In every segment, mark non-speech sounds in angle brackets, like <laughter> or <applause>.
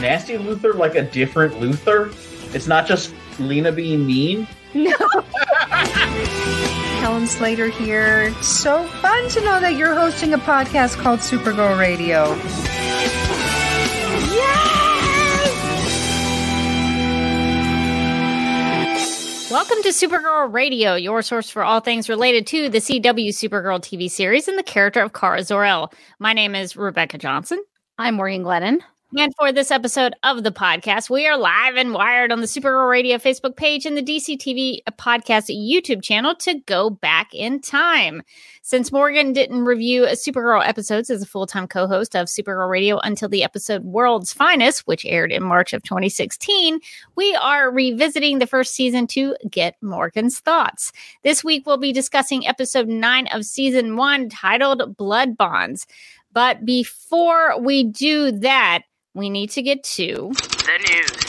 Nasty Luthor like a different Luthor? It's not just Lena being mean? No. <laughs> Helen Slater here. So fun to know that you're hosting a podcast called Supergirl Radio. Welcome to Supergirl Radio, your source for all things related to the CW Supergirl TV series and the character of Kara Zor-El. My name is Rebecca Johnson. I'm Morgan Glennon. And for this episode of the podcast, we are live and wired on the Supergirl Radio Facebook page and the DCTV podcast YouTube channel to go back in time. Since Morgan didn't review Supergirl episodes as a full time co host of Supergirl Radio until the episode World's Finest, which aired in March of 2016, we are revisiting the first season to get Morgan's thoughts. This week, we'll be discussing episode nine of season one titled Blood Bonds. But before we do that, we need to get to The news.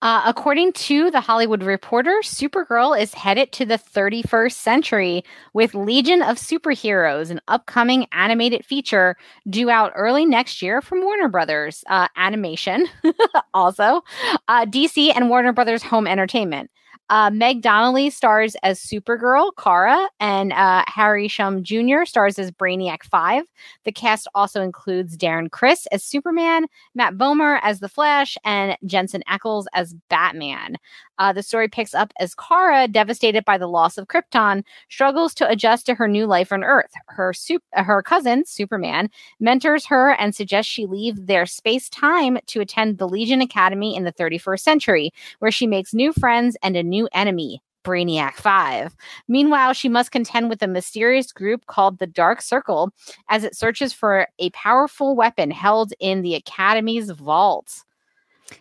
Uh, according to the Hollywood Reporter, Supergirl is headed to the 31st century with Legion of Superheroes, an upcoming animated feature due out early next year from Warner Brothers uh, Animation, <laughs> also uh, DC and Warner Brothers Home Entertainment. Uh, Meg Donnelly stars as Supergirl, Kara, and uh, Harry Shum Jr. stars as Brainiac 5. The cast also includes Darren Criss as Superman, Matt Bomer as The Flash, and Jensen Ackles as Batman. Uh, the story picks up as Kara, devastated by the loss of Krypton, struggles to adjust to her new life on Earth. Her sup- her cousin, Superman, mentors her and suggests she leave their space time to attend the Legion Academy in the 31st century, where she makes new friends and a new enemy. Brainiac 5. Meanwhile, she must contend with a mysterious group called the Dark Circle as it searches for a powerful weapon held in the Academy's vault.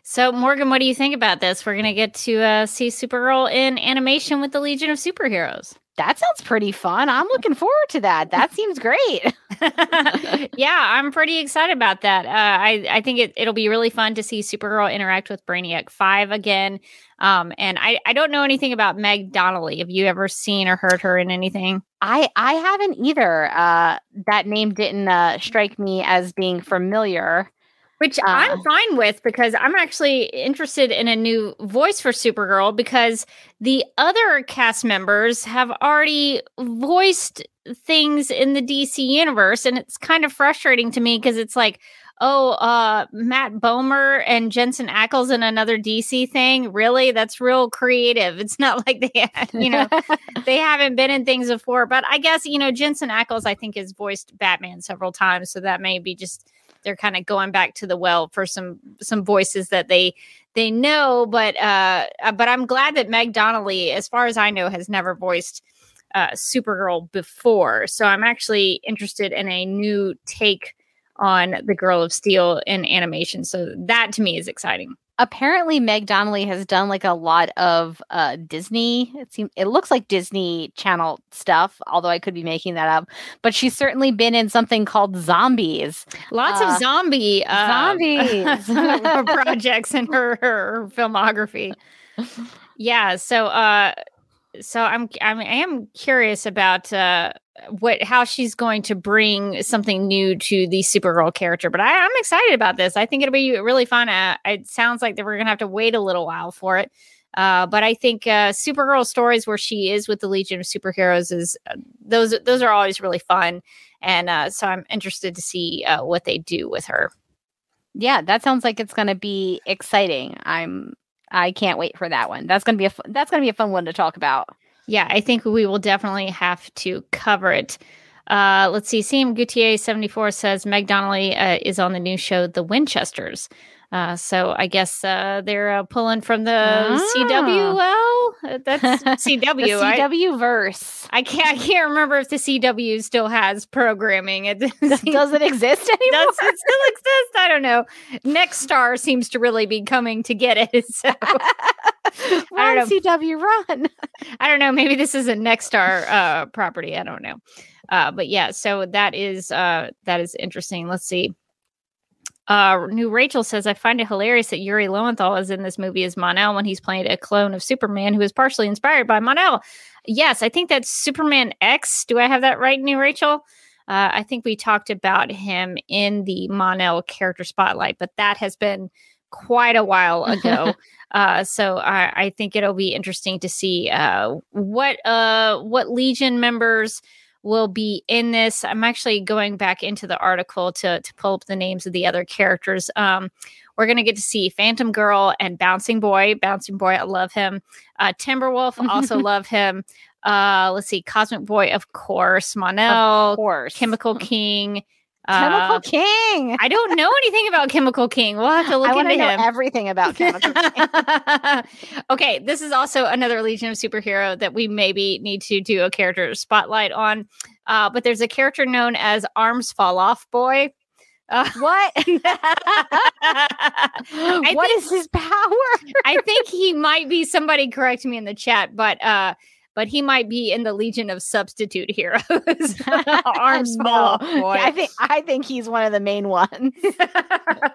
So, Morgan, what do you think about this? We're going to get to uh, see Supergirl in animation with the Legion of Superheroes. That sounds pretty fun. I'm looking forward to that. That <laughs> seems great. <laughs> yeah, I'm pretty excited about that. Uh, I I think it, it'll be really fun to see Supergirl interact with Brainiac Five again. Um, and I I don't know anything about Meg Donnelly. Have you ever seen or heard her in anything? I I haven't either. Uh, that name didn't uh, strike me as being familiar. Which I'm fine with because I'm actually interested in a new voice for Supergirl because the other cast members have already voiced things in the DC universe. And it's kind of frustrating to me because it's like, oh, uh, Matt Bomer and Jensen Ackles in another DC thing. Really? That's real creative. It's not <laughs> like they, you know, <laughs> they haven't been in things before. But I guess, you know, Jensen Ackles, I think, has voiced Batman several times. So that may be just they're kind of going back to the well for some some voices that they they know but uh but i'm glad that meg donnelly as far as i know has never voiced uh supergirl before. So i'm actually interested in a new take on the girl of steel in animation. So that to me is exciting Apparently, Meg Donnelly has done like a lot of uh, Disney. It seems it looks like Disney Channel stuff, although I could be making that up. But she's certainly been in something called Zombies. lots Uh, of zombie uh, zombies. <laughs> projects in her, her filmography yeah so uh so i'm i'm i am curious about uh what how she's going to bring something new to the supergirl character but I, i'm excited about this i think it'll be really fun uh, it sounds like that we're gonna have to wait a little while for it uh, but I think uh, Supergirl stories where she is with the Legion of Superheroes is uh, those those are always really fun, and uh, so I'm interested to see uh, what they do with her. Yeah, that sounds like it's to be exciting. I'm I can't wait for that one. That's to be a that's to be a fun one to talk about. Yeah, I think we will definitely have to cover it. Uh, let's see. Sam Gutier seventy four says Meg Donnelly uh, is on the new show The Winchesters. Uh, so I guess uh, they're uh, pulling from the Ah. <laughs> CW well that's CW. the I- CW verse. I, can't. I can't remember if the CW still has programming. It <laughs> does Does it exist anymore? does it still exist? I don't know. Nexstar seems to really be coming to get it. <laughs> So <laughs> run. CW, <laughs> run. I don't know. Maybe this is a Nexstar uh, property. I don't know. Uh, but yeah, so that is uh, that is interesting. Let's see. Uh, new Rachel says, I find it hilarious that Yuri Lowenthal is in this movie as Mon-El when he's playing a clone of Superman who is partially inspired by Mon-El. Yes, I think that's Superman X. Do I have that right, New Rachel? Uh, I think we talked about him in the Mon-El character spotlight, but that has been quite a while <laughs> ago. uh, so I, I think it'll be interesting to see uh, what uh, what Legion members will be in this. I'm actually going back into the article to to pull up the names of the other characters. Um, we're gonna get to see Phantom Girl and Bouncing Boy. Bouncing Boy, I love him. Uh, Timberwolf, also <laughs> love him. Uh, let's see, Cosmic Boy, of course. Mon-El, of course. Chemical <laughs> King. Chemical uh, King. I don't know anything about Chemical King. We'll have to look I into to know him. everything about <laughs> Chemical King. okay, this is also another Legion of Superhero that we maybe need to do a character spotlight on. Uh, but there's a character known as Arms Fall Off Boy. Uh, What? <laughs> <gasps> What think- is his power? I think he might be somebody correct me in the chat, but uh but he might be in the Legion of Substitute Heroes. <laughs> Arms No. Boy. I think I think he's one of the main ones. <laughs>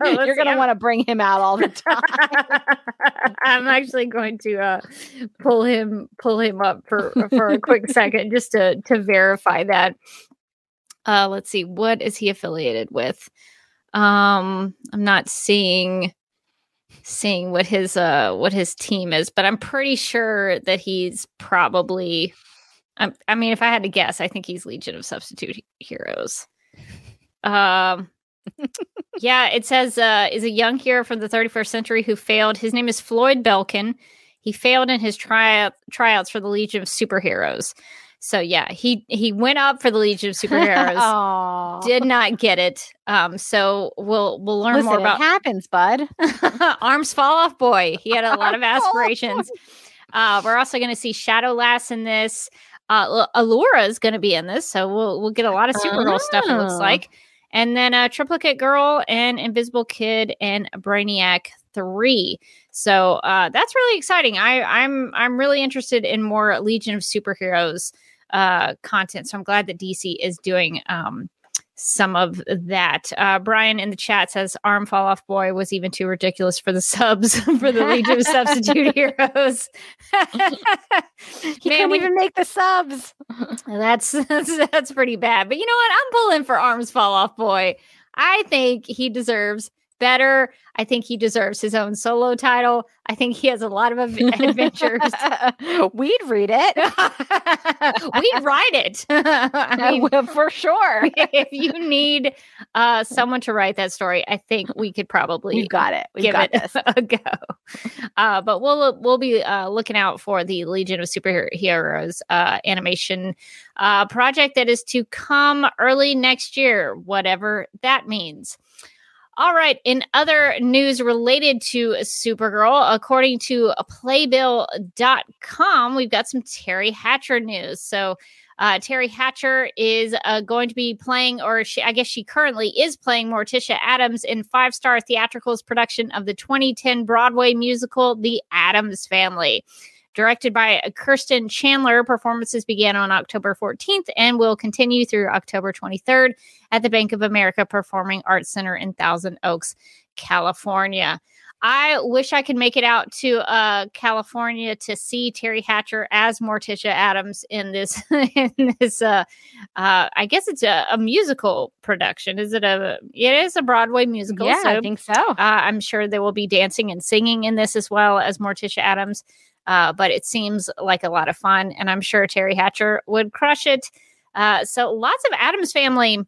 You're gonna want to bring him out all the <laughs> time. I'm actually going to uh, pull him pull him up for for a quick second just to to verify that. Uh, let's see, what is he affiliated with? Um, I'm not seeing seeing what his uh what his team is, but I'm pretty sure that he's probably. I'm, I mean, if I had to guess, I think he's Legion of Substitute Heroes. Um, <laughs> yeah, it says uh, is a young hero from the 31st century who failed. His name is Floyd Belkin. He failed in his tryout tryouts for the Legion of Superheroes. So yeah, he he went up for the Legion of Superheroes, <laughs> did not get it. Um, so we'll we'll learn Listen, more it happens, bud. <laughs> <laughs> Arms Fall Off Boy. He had a lot of Arms Fall Off aspirations. Uh, we're also going to see Shadow Lass in this. Uh, Alura is going to be in this, so we'll we'll get a lot of Supergirl stuff. It looks Oh. like, and then uh, Triplicate Girl and Invisible Kid and Brainiac three. So uh, that's really exciting. I I'm I'm really interested in more Legion of Superheroes uh, content. So I'm glad that DC is doing um, some of that. Uh, Brian in the chat says Arm Fall Off Boy was even too ridiculous for the subs <laughs> for the Legion of Substitute <laughs> Heroes. He Man, couldn't even make the subs. <laughs> that's, that's that's pretty bad. But you know what? I'm pulling for Arms Fall Off Boy. I think he deserves better. I think he deserves his own solo title. I think he has a lot of adventures. <laughs> We'd read it <laughs> We'd write it. <laughs> I mean, Well, for sure. if you need uh, someone to write that story, I think we could probably We've got it. We've give got it this. a go. Uh, but we'll we'll be uh, looking out for the Legion of Superheroes uh, animation uh, project that is to come early next year, whatever that means. All right. In other news related to Supergirl, according to Playbill.com, we've got some Teri Hatcher news. So, uh, Teri Hatcher is uh, going to be playing, or she, I guess she currently is playing Morticia Addams in Five Star Theatrical's production of the 2010 Broadway musical, The Addams Family. Directed by Kirsten Chandler, performances began on October 14th and will continue through October 23rd at the Bank of America Performing Arts Center in Thousand Oaks, California. I wish I could make it out to uh, California to see Teri Hatcher as Morticia Addams in this. <laughs> in this, uh, uh, I guess it's a, a musical production. Is it a? It is a Broadway musical. Yeah, I think so. uh, I'm sure there will be dancing and singing in this as well as Morticia Addams. Uh, but it seems like a lot of fun, and I'm sure Teri Hatcher would crush it. Uh, so lots of Addams Family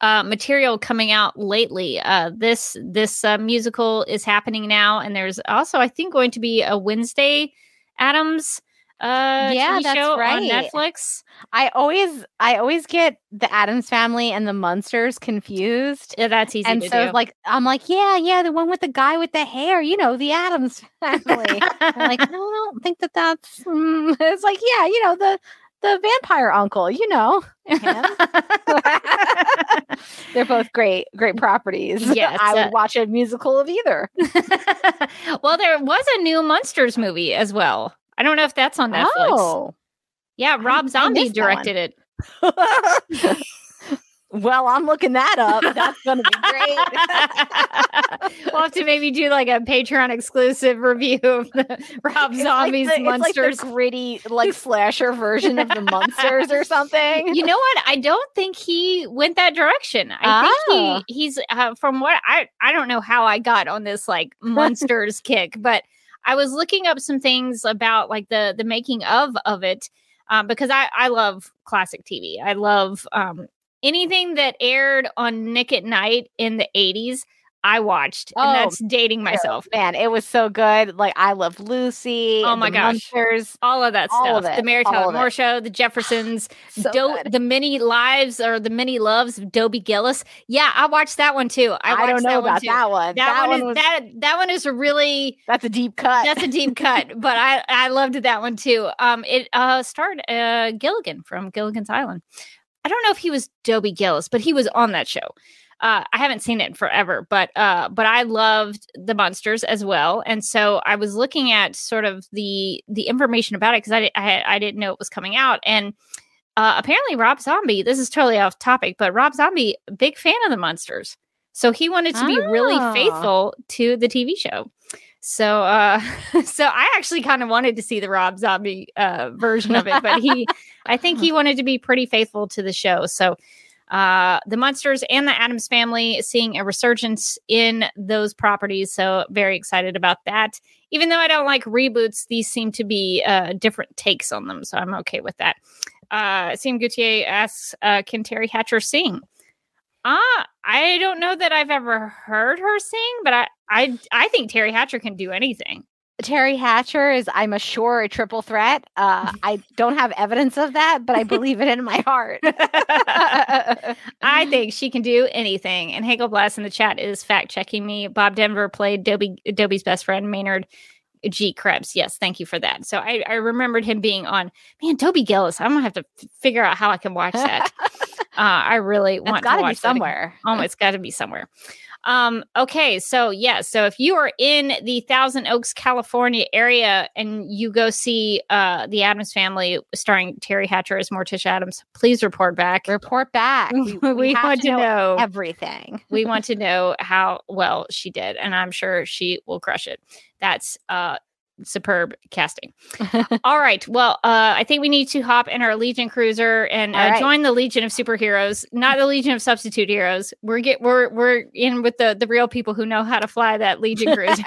uh, material coming out lately. Uh, this this uh, musical is happening now, and there's also I think going to be a Wednesday Addams uh Yeah, TV that's show on right. Netflix. I always I always get the Addams family and the Munsters confused. Yeah, that's easy and to so do. like I'm like, yeah, yeah, the one with the guy with the hair, you know, the Addams <laughs> family. I'm like, no, I don't think that that's. <laughs> mm." It's like, yeah, you know, the the vampire uncle, you know. <laughs> They're both great, great properties. Yes, I would uh, watch a musical of either. well, there was a new Munsters movie as well. I don't know if that's on Netflix. Oh, yeah, Rob I Zombie one. directed it. <laughs> well, I'm looking that up. That's going to be great. <laughs> we'll have to maybe do like a Patreon exclusive review of the <laughs> Rob It's Zombie's like the, it's like Munsters. gritty, like slasher version of the Munsters or something. you know what? I don't think he went that direction. I Ah. think he he's uh, from what I I don't know how I got on this like munsters kick, but I was looking up some things about like the the making of of it um, because I I love classic TV. I love um, anything that aired on Nick at Night in the eighties. I watched, Oh, and that's dating myself. Man, it was so good. Like I love Lucy. Oh my gosh. Munsters. All of that All stuff. of it. The Mary Tyler Moore. Show, the Jeffersons, <sighs> So Do- the many lives or the many loves of Dobie Gillis. Yeah, I watched that one too. I, I, don't know that one about too. that one. That, one, is was, that that one is a really that's a deep cut. that's a deep <laughs> cut, but I I loved that one too. Um, it uh starred uh Gilligan from Gilligan's Island. I don't know if he was Dobie Gillis, but he was on that show. Uh, I haven't seen it in forever, but uh, but I loved the munsters as well, and so I was looking at sort of the the information about it because I, di- I I didn't know it was coming out, and uh, apparently Rob Zombie. This is totally off topic, but Rob Zombie, big fan of the munsters, so he wanted to be really Ah. faithful to the TV show. So uh <laughs> so I actually kind of wanted to see the Rob Zombie uh version of it, but he I think he <laughs> wanted to be pretty faithful to the show. So uh the munsters and the Addams family seeing a resurgence in those properties. So very excited about that. Even though I don't like reboots, these seem to be uh different takes on them. So I'm okay with that. Uh Sam Gutier asks, uh, can Teri Hatcher sing? Ah, I don't know that I've ever heard her sing, but I, I, I think Teri Hatcher can do anything. Teri Hatcher is, I'm sure, a triple threat. Uh, <laughs> I don't have evidence of that, but I believe it in my heart. <laughs> I <laughs> think she can do anything. And Hagel Blast in the chat is fact checking me. Bob Denver played Dobie, Dobie's best friend, Maynard G. Krebs. Yes, thank you for that. So I, I remembered him being on. Man, Dobie Gillis. I'm gonna have to f- figure out how I can watch that. uh, I really It's want to to watch be that somewhere. Oh, it's got to be somewhere. Um, okay, so yeah, so if you are in the Thousand Oaks, California area and you go see uh the Addams family starring Teri Hatcher as Morticia Addams, please report back. Report back. <laughs> We, We, have want to know, everything. we want to <laughs> know how well she did, and I'm sure she will crush it. That's uh superb casting. <laughs> All right. Well, uh, I think we need to hop in our Legion cruiser and uh, right. join the Legion of superheroes, not the Legion of substitute heroes. We're get we're we're in with the the real people who know how to fly that Legion <laughs> cruiser.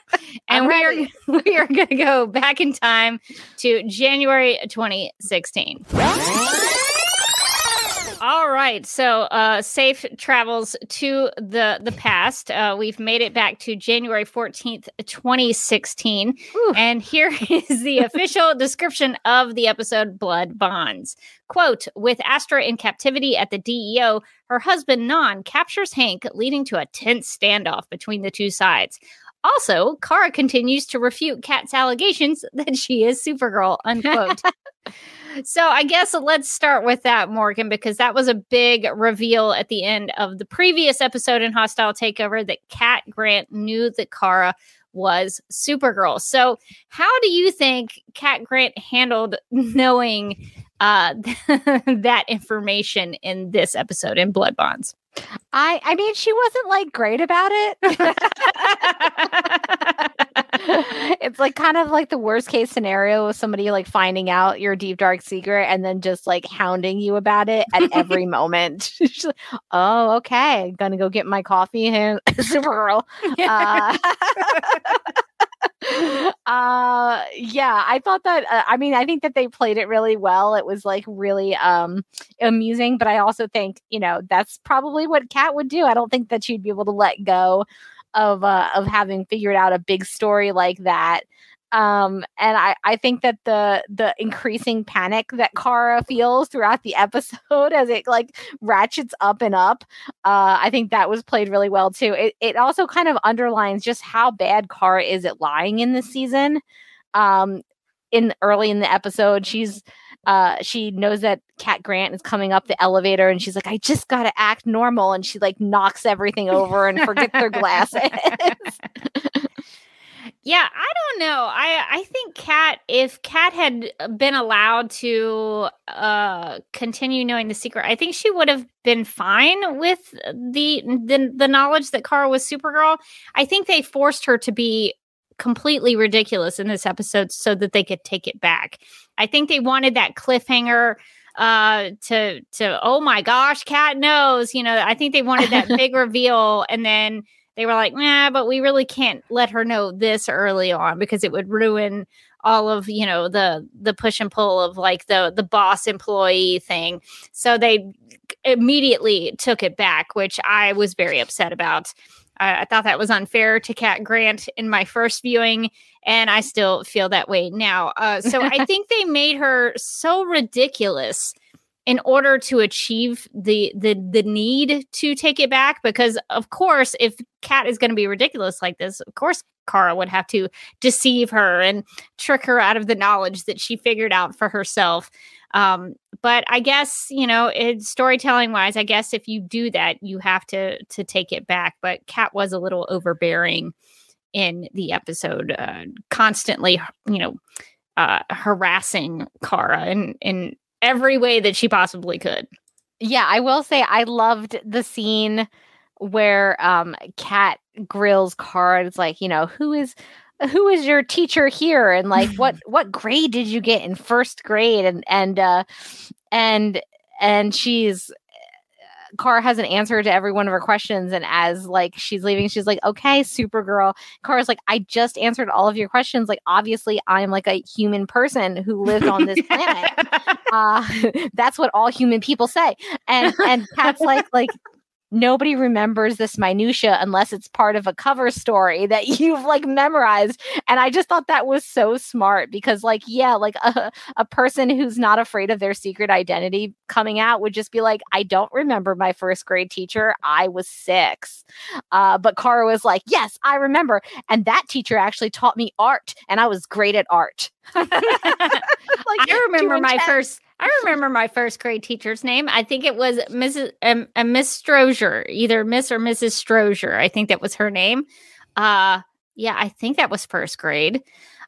<laughs> and we are we are going to go back in time to January 2016. All right, so uh, safe travels to the the past. Uh, we've made it back to January fourteenth, twenty sixteen, and here <laughs> is the official description of the episode "Blood Bonds." Quote: With Astra in captivity at the DEO, her husband Non captures Hank, leading to a tense standoff between the two sides. Also, Kara continues to refute Cat's allegations <laughs> that she is Supergirl. Unquote. <laughs> so I guess let's start with that, Morgan, because that was a big reveal at the end of the previous episode in Hostile Takeover that Cat Grant knew that Kara was Supergirl. So, how do you think Cat Grant handled <laughs> knowing uh, <laughs> that information in this episode in Blood Bonds? I I mean, she wasn't like great about it. <laughs> it's like kind of like the worst case scenario of somebody like finding out your deep dark secret and then just like hounding you about it at <laughs> every moment. <laughs> Like, oh, okay, gonna go get my coffee and <laughs> Supergirl. Uh, uh yeah i thought that uh, i mean i think that they played it really well it was like really um amusing but i also think you know that's probably what cat would do i don't think that she'd be able to let go of uh of having figured out a big story like that Um, and I, I think that the the increasing panic that Kara feels throughout the <laughs> episode as it like ratchets up and up, uh, I think that was played really well too. It it also kind of underlines just how bad Kara is at lying in this season. Um, in early in the episode, she's uh she knows that Cat Grant is coming up the elevator and she's like, I just gotta act normal. And she like knocks everything over and forgets her glasses. <laughs> Yeah, I don't know. I I think Cat if Cat had been allowed to uh continue knowing the secret, I think she would have been fine with the the, the knowledge that Kara was Supergirl. I think they forced her to be completely ridiculous in this episode so that they could take it back. I think they wanted that cliffhanger uh to to oh my gosh, Cat knows, you know, I think they wanted that <laughs> big reveal and then they were like, nah, but we really can't let her know this early on because it would ruin all of you know the the push and pull of like the the boss employee thing so they immediately took it back which i was very upset about I, I thought that was unfair to cat grant in my first viewing and i still feel that way now. Uh, so i <laughs> think they made her so ridiculous in order to achieve the the the need to take it back because of course if cat is going to be ridiculous like this of course Kara would have to deceive her and trick her out of the knowledge that she figured out for herself um, but i guess you know it, storytelling wise i guess if you do that you have to to take it back but cat was a little overbearing in the episode uh, constantly you know uh, harassing Kara in in every way that she possibly could. Yeah, I will say I loved the scene where um Cat grills cards like, you know, who is who is your teacher here and like what <laughs> what grade did you get in first grade and and uh and and she's Car has an answer to every one of her questions. And as like she's leaving, she's like, okay, Supergirl. Kara's like, I just answered all of your questions. Like, obviously, I'm like a human person who lived on this planet. <laughs> uh, <laughs> that's what all human people say. And and Cat's like, like, nobody remembers this minutia unless it's part of a cover story that <laughs> you've like memorized. And i just thought that was so smart because like yeah like a, a person who's not afraid of their secret identity coming out would just be like i don't remember my first grade teacher. I was six. Uh, but kara was like yes i remember. And that teacher actually taught me art and i was great at art. <laughs> Like I remember my first I remember my first grade teacher's name. I think it was Mrs. Um, uh, Miss Strozier, either Miss or Mrs. Strozier. I think that was her name. Uh, yeah, I think that was first grade.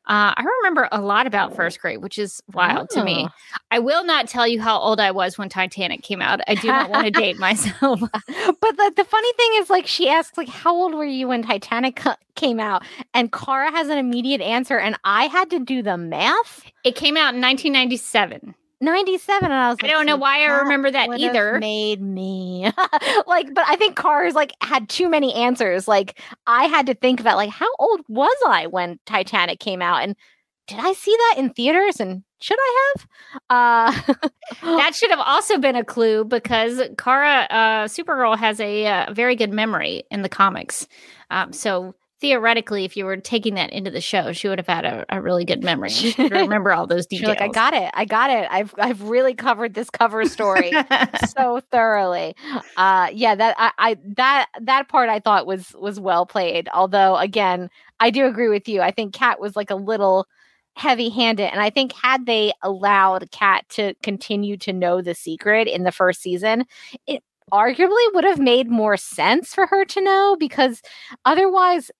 Uh, I remember a lot about first grade, which is wild oh. to me. Oh. I will not tell you how old I was when Titanic came out. I do not want to date <laughs> myself. <laughs> but the, the funny thing is, like, she asks, like, how old were you when Titanic came out? And Kara has an immediate answer, and I had to do the math. It came out in 1997. 97 and I was like, I don't know why I remember that either. Made me <laughs> like, but I think Cars like had too many answers. Like, I had to think about like how old was I when Titanic came out, and did I see that in theaters? And should I have? Uh, <laughs> that should have also been a clue because Kara, uh, Supergirl, has a uh, very good memory in the comics. Um, so theoretically, if you were taking that into the show, she would have had a, a really good memory. She remember all those details. like, I got it. I got it. I've I've really covered this cover story <laughs> so thoroughly. Uh, yeah, that I, I that that part I thought was was well played. Although, again, I do agree with you. I think Cat was like a little heavy handed. And I think had they allowed Cat to continue to know the secret in the first season, it arguably would have made more sense for her to know because otherwise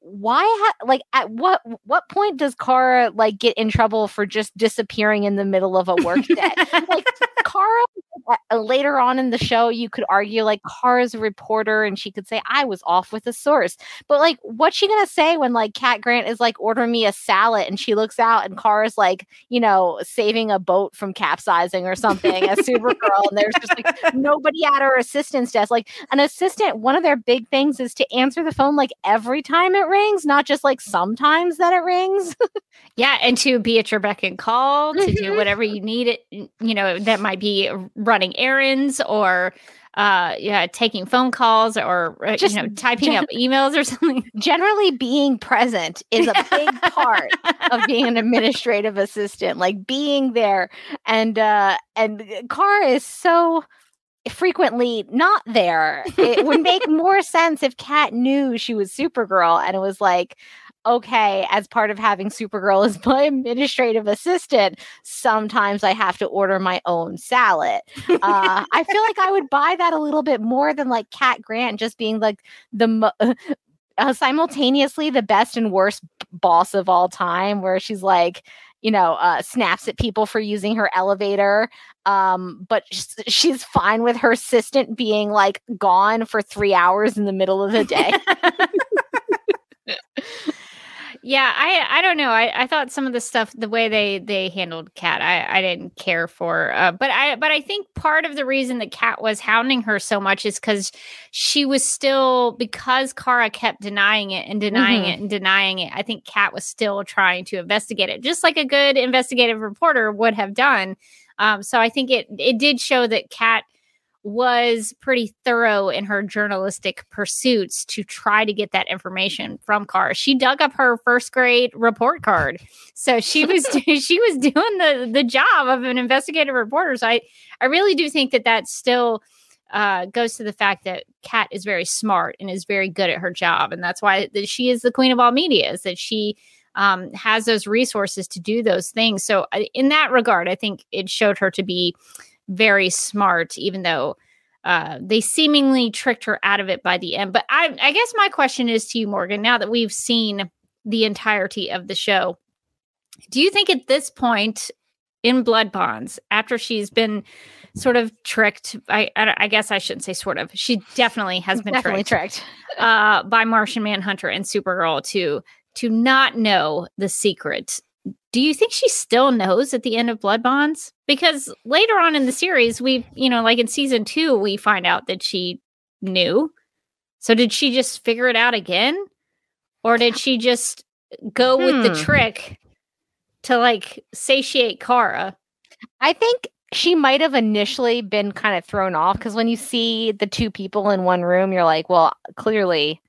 why ha- like at what what point does Kara like get in trouble for just disappearing in the middle of a work day? like <laughs> Kara uh, later on in the show you could argue like Kara's a reporter and she could say I was off with a source. But like what's she going to say when like Cat Grant is like ordering me a salad and she looks out and Kara's like, you know, saving a boat from capsizing or something as Supergirl and there's just like <laughs> nobody at her assistant's desk. Like an assistant, one of their big things is to answer the phone like every time it rings, not just like sometimes that it rings. <laughs> yeah, and to be at your beck and call to do whatever you need it, you know, that might be running errands or uh yeah taking phone calls or uh, Just you know typing gen- up emails or <laughs> something Generally, being present is a big part of being an administrative assistant. Like being there, and uh, and Kara is so frequently not there. It would make <laughs> more sense if Cat knew she was Supergirl and it was like, okay, as part of having Supergirl as <laughs> my administrative assistant, sometimes I have to order my own salad. Uh, <laughs> I feel like I would buy that a little bit more than like Cat Grant just being like the mo- uh, simultaneously the best and worst boss of all time, where she's like, you know, uh, snaps at people for using her elevator. Um, but sh- she's fine with her assistant being like gone for three hours in the middle of the day. <laughs> <laughs> yeah i i don't know i i thought some of the stuff the way they they handled cat i i didn't care for uh, but i but i think part of the reason that Cat was hounding her so much is because she was still because kara kept denying it and denying Mhm. it and denying it i think cat was still trying to investigate it just like a good investigative reporter would have done um so i think it it did show that cat was pretty thorough in her journalistic pursuits to try to get that information from Kara. She dug up her first grade report card. So she was <laughs> <laughs> she was doing the the job of an investigative reporter. So I I really do think that that still uh, goes to the fact that Cat is very smart and is very good at her job, and that's why that she is the queen of all media. Is that she um, has those resources to do those things. So uh, in that regard, I think it showed her to be very smart, even though uh, they seemingly tricked her out of it by the end. But I, I guess my question is to you, Morgan, now that we've seen the entirety of the show, do you think at this point in Blood Bonds, after she's been sort of tricked, I, I, I guess I shouldn't say sort of, she definitely has been Definitely tricked tricked. uh, by Martian Manhunter and Supergirl to to not know the secret. Do you think she still knows at the end of Blood Bonds? Because later on in the series, we, you know, like in season two, we find out that she knew. So did she just figure it out again, or did she just go with the Hmm. trick to like satiate Kara? I think she might have initially been kind of thrown off because when you see the two people in one room, you're like, well, clearly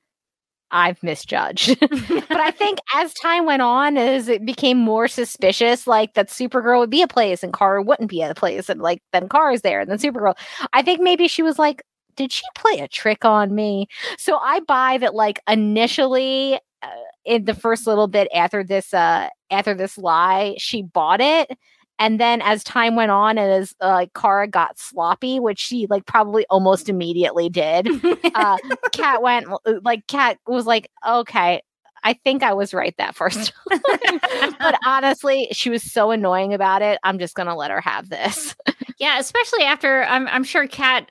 I've misjudged. <laughs> but I think as time went on, as it became more suspicious, like that Supergirl would be a place and Kara wouldn't be a place, and like then Kara's there and then Supergirl. I think maybe she was like, did she play a trick on me? So I buy that, like initially. Uh, in the first little bit after this uh after this lie she bought it and then as time went on and as uh, like Kara got sloppy, which she like probably almost immediately did, <laughs> uh, Cat went like Cat was like, okay, I think I was right that first <laughs> time. but honestly, she was so annoying about it. I'm just gonna let her have this. Yeah, especially after I'm I'm sure Cat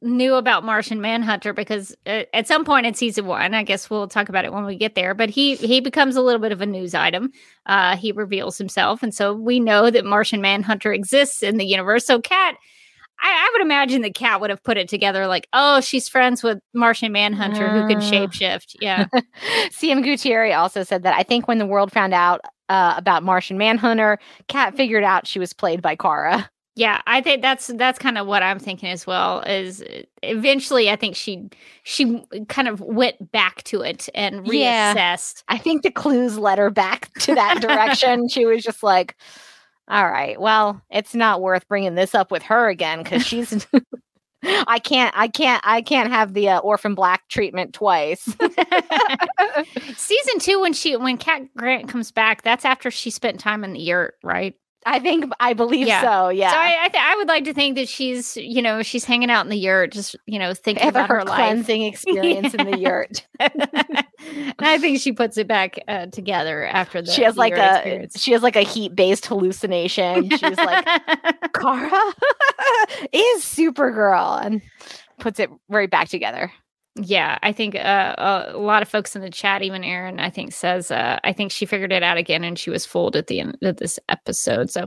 knew about Martian Manhunter because uh, at some point in season one, I guess we'll talk about it when we get there. But he he becomes a little bit of a news item. Uh, he reveals himself, and so we know that Martian Manhunter exists in the universe. So Cat, I, I would imagine that Cat would have put it together like, oh, she's friends with Martian Manhunter who can shapeshift. Yeah. <laughs> CM Gutierrez also said that I think when the world found out uh, about Martian Manhunter, Cat figured out she was played by Kara. Yeah, I think that's that's kind of what I'm thinking as well. Is uh, eventually, I think she she kind of went back to it and Yeah. reassessed. I think the clues led her back to that direction. she was just like, all right, well, it's not worth bringing this up with her again because she's. <laughs> I can't, I can't, I can't have the uh, orphan black treatment twice. <laughs> Season two, when she when Cat Grant comes back, that's after she spent time in the yurt, right? I think, I believe Yeah. so. Yeah. So I I, th- I would like to think that she's you know she's hanging out in the yurt, just you know thinking about her her life. cleansing experience in the <laughs> yurt. <laughs> and I think she puts it back uh, together after the she has the like a experience. she has like a heat based hallucination. <laughs> She's like, Kara is Supergirl and puts it right back together. Yeah, I think uh, a lot of folks in the chat, even Aaron, I think says, uh, I think she figured it out again and she was fooled at the end of this episode. So,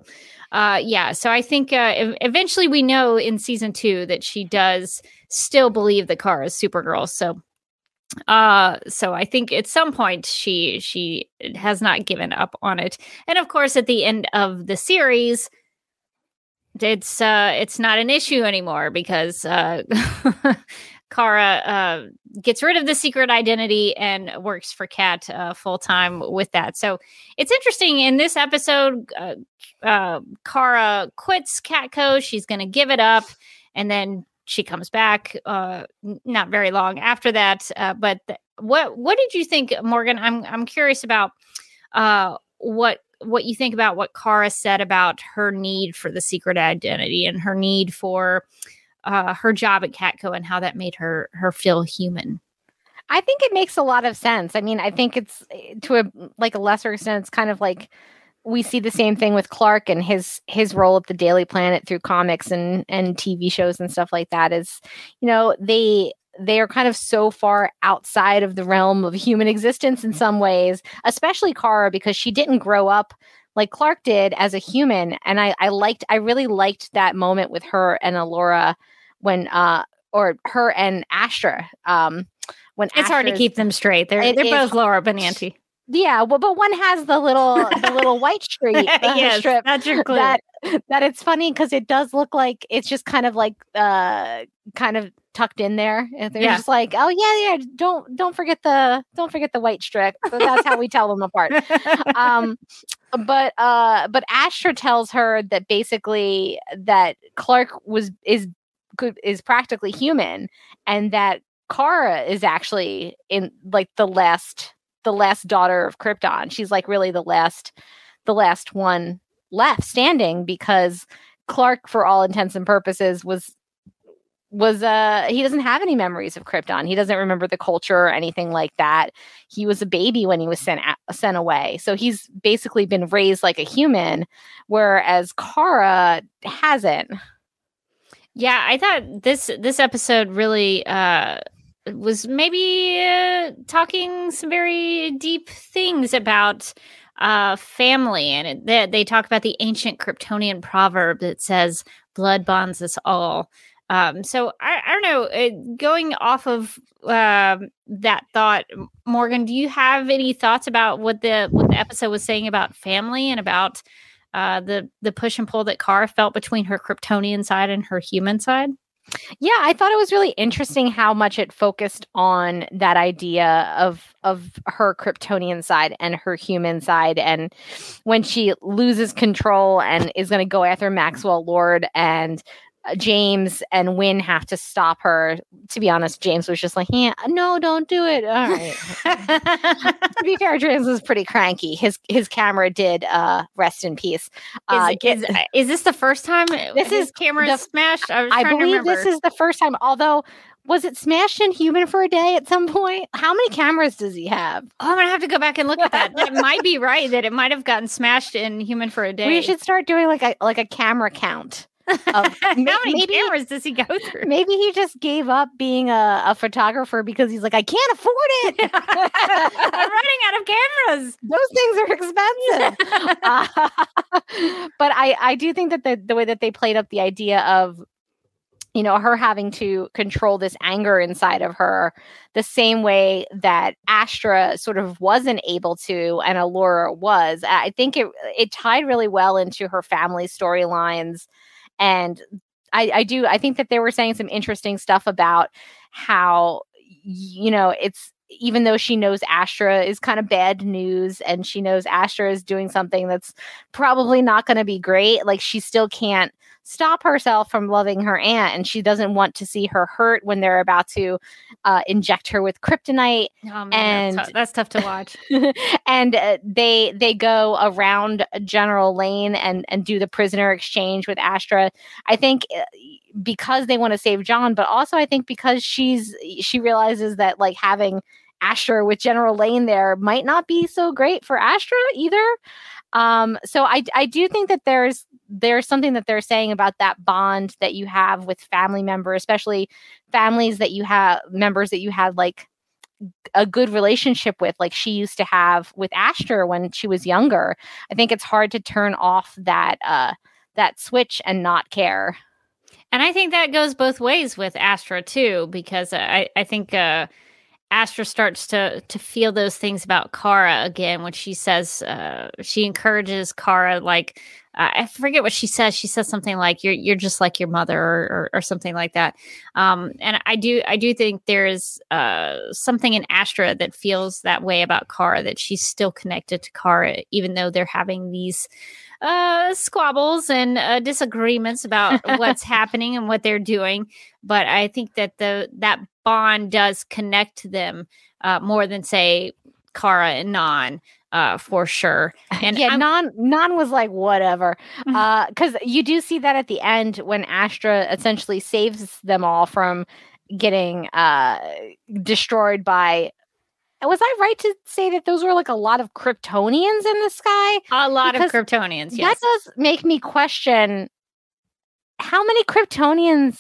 uh, yeah, so I think uh, ev- eventually we know in season two that she does still believe the car is Supergirl. So, uh, so I think at some point she she has not given up on it. And of course, at the end of the series, it's uh it's not an issue anymore because uh <laughs> Kara uh, gets rid of the secret identity and works for Cat uh, full time with that. So it's interesting. In this episode, uh, uh, Kara quits Catco. She's going to give it up, and then she comes back. Uh, not very long after that. Uh, but th- what what did you think, Morgan? I'm I'm curious about what what you think about what Kara said about her need for the secret identity and her need for uh, her job at Catco and how that made her her feel human. I think it makes a lot of sense. I mean, I think it's to a like a lesser extent, it's kind of like we see the same thing with Clark and his his role at the Daily Planet through comics and and TV shows and stuff like that. Is you know they they are kind of so far outside of the realm of human existence in some ways, especially Kara because she didn't grow up like Clark did as a human. And I, I liked, I really liked that moment with her and Alura when, uh, or her and Astra. Um, when it's hard to keep them straight. They're they're both Laura Benanti. Yeah, well, but one has the little the little <laughs> white streak <laughs> yes, strip. That's your clue. That that it's funny because it does look like it's just kind of like uh kind of tucked in there. And they're Yeah. just like, oh yeah, yeah. Don't don't forget the don't forget the white strip. So that's how we tell them apart. Um, but uh, but Astra tells her that basically that Clark was is good is practically human, and that Kara is actually in like the last the last daughter of Krypton. She's like really the last the last one left standing because Clark, for all intents and purposes, was was uh he doesn't have any memories of Krypton. He doesn't remember the culture or anything like that. He was a baby when he was sent sent away. So he's basically been raised like a human whereas Kara hasn't. Yeah, I thought this this episode really uh was maybe uh, talking some very deep things about uh family and it, they, they talk about the ancient Kryptonian proverb that says blood bonds us all. Um so I, I don't know, uh, going off of um that thought Morgan, do you have any thoughts about what the what the episode was saying about family and about uh, the the push and pull that Kara felt between her Kryptonian side and her human side. Yeah, I thought it was really interesting how much it focused on that idea of of her Kryptonian side and her human side, and when she loses control and is going to go after Maxwell Lord and James and Winn have to stop her. To be honest, James was just like, "Yeah, no, don't do it." All <laughs> right. to be fair, James was pretty cranky. His his camera did uh, rest in peace. Uh, is, is, is this the first time This his is camera the- smashed? I I believe this is the first time. Although, was it smashed in human for a day at some point? How many cameras does he have? Oh, I'm gonna have to go back and look at that. that might be <laughs> right. That it might have gotten smashed in Human for a Day. We should start doing like a like a camera count. Of, <laughs> How ma- many maybe- cameras does he go through? Maybe he just gave up being a, a photographer because he's like, I can't afford it. <laughs> I'm running out of cameras. Those things are expensive. Uh, <laughs> but I, I do think that the, the way that they played up the idea of, you know, her having to control this anger inside of her the same way that Astra sort of wasn't able to and Alura was. I think it it tied really well into her family storylines. And I, I do I think that they were saying some interesting stuff about how you know it's even though she knows Astra is kind of bad news and she knows Astra is doing something that's probably not going to be great, like she still can't stop herself from loving her aunt and she doesn't want to see her hurt when they're about to uh, inject her with kryptonite Oh man, And- that's, tou- that's tough to watch. <laughs> and uh, they they go around General Lane and and do the prisoner exchange with Astra. I think uh, because they want to save John, but also I think because she's she realizes that like having Astra with General Lane there might not be so great for Astra either. Um, so I I do think that there's there's something that they're saying about that bond that you have with family member, especially families that you have members that you had like a good relationship with like she used to have with Astra when she was younger. I think it's hard to turn off that uh that switch and not care. And I think that goes both ways with Astra too, because I, I think uh, Astra starts to to feel those things about Kara again when she says uh, she encourages Kara like uh, I forget what she says. She says something like "you're you're just like your mother" or, or, or something like that. Um, and I do I do think there is uh, something in Astra that feels that way about Kara that she's still connected to Kara even though they're having these uh, squabbles and uh, disagreements about <laughs> what's happening and what they're doing. But I think that the that bond does connect them uh, more than say Kara and Non. Uh, for sure. <laughs> And yeah, I'm- non non was like whatever. Mhm. Uh, because you do see that at the end when Astra essentially saves them all from getting uh destroyed by. Was I right to say that those were like a lot of Kryptonians in the sky? a lot because of Kryptonians. That does make me question how many Kryptonians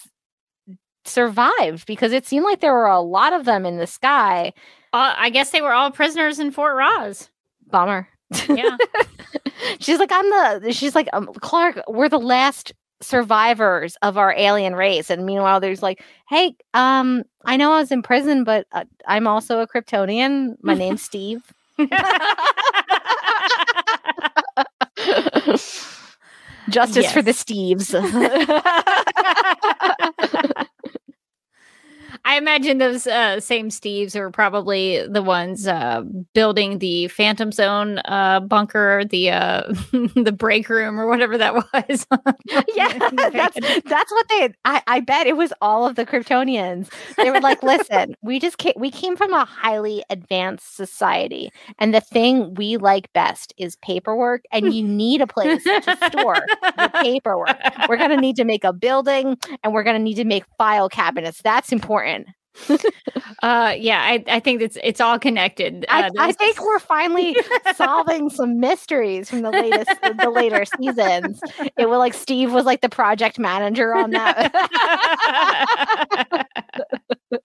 survived because it seemed like there were a lot of them in the sky. Uh, I guess they were all prisoners in Fort Rozz. Bummer. Yeah. <laughs> she's like, I'm the. She's like, um, Clark. We're the last survivors of our alien race, and meanwhile, there's like, hey, um, I know I was in prison, but uh, I'm also a Kryptonian. My name's Steve. <laughs> <laughs> Justice for the Steves. I imagine those uh, same Steves are probably the ones uh, building the Phantom Zone uh, bunker, the uh, <laughs> the break room, or whatever that <laughs> was. yeah, <laughs> that's that's what they. I, I bet it was all of the Kryptonians. They were like, "Listen, we just came, we came from a highly advanced society, and the thing we like best is paperwork. And you need a place to store your paperwork. We're gonna need to make a building, and we're gonna need to make file cabinets. That's important. <laughs> Uh, yeah, I, I think it's it's all connected. I, Uh, I those- think we're finally <laughs> solving some mysteries from the latest, the later seasons. It was like Steve was like the project manager on that. <laughs>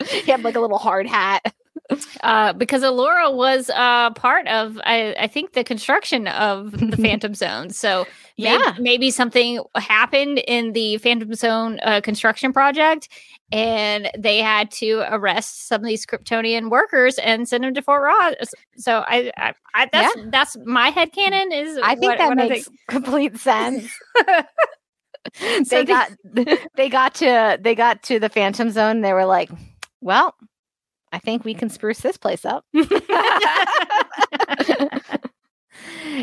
he had like a little hard hat. uh, because Alura was uh, part of, I, I think, the construction of the Phantom Zone. So maybe, Yeah. maybe something happened in the Phantom Zone uh, construction project, and they had to arrest some of these Kryptonian workers and send them to Fort Rozz. So I, I, I that's that's my headcanon is. I think what- that what makes complete sense. <laughs> So they the- got they got to they got to the Phantom Zone. They were like, "Well, I think we can spruce this place up." <laughs> <laughs>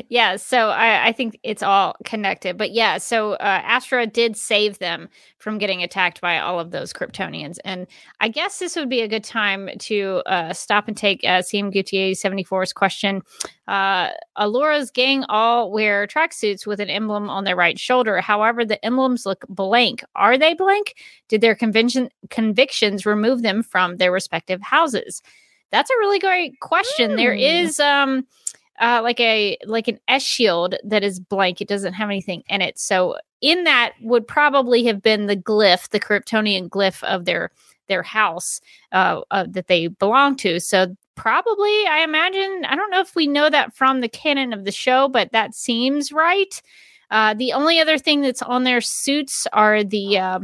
yeah, so I, I think it's all connected. But yeah, so uh, Astra did save them from getting attacked by all of those Kryptonians. And I guess this would be a good time to uh, stop and take uh, CM Gutier 74's question. Uh, Alura's gang all wear tracksuits with an emblem on their right shoulder. However, the emblems look blank. Are they blank? Did their convention convictions remove them from their respective houses? That's a really great question. There Hmm. is um uh, like a like an S shield that is blank. It doesn't have anything in it. So in that would probably have been the glyph, the Kryptonian glyph of their their house uh, uh, that they belong to. So probably, I imagine. I don't know if we know that from the canon of the show, but that seems right. Uh, the only other thing that's on their suits are the uh,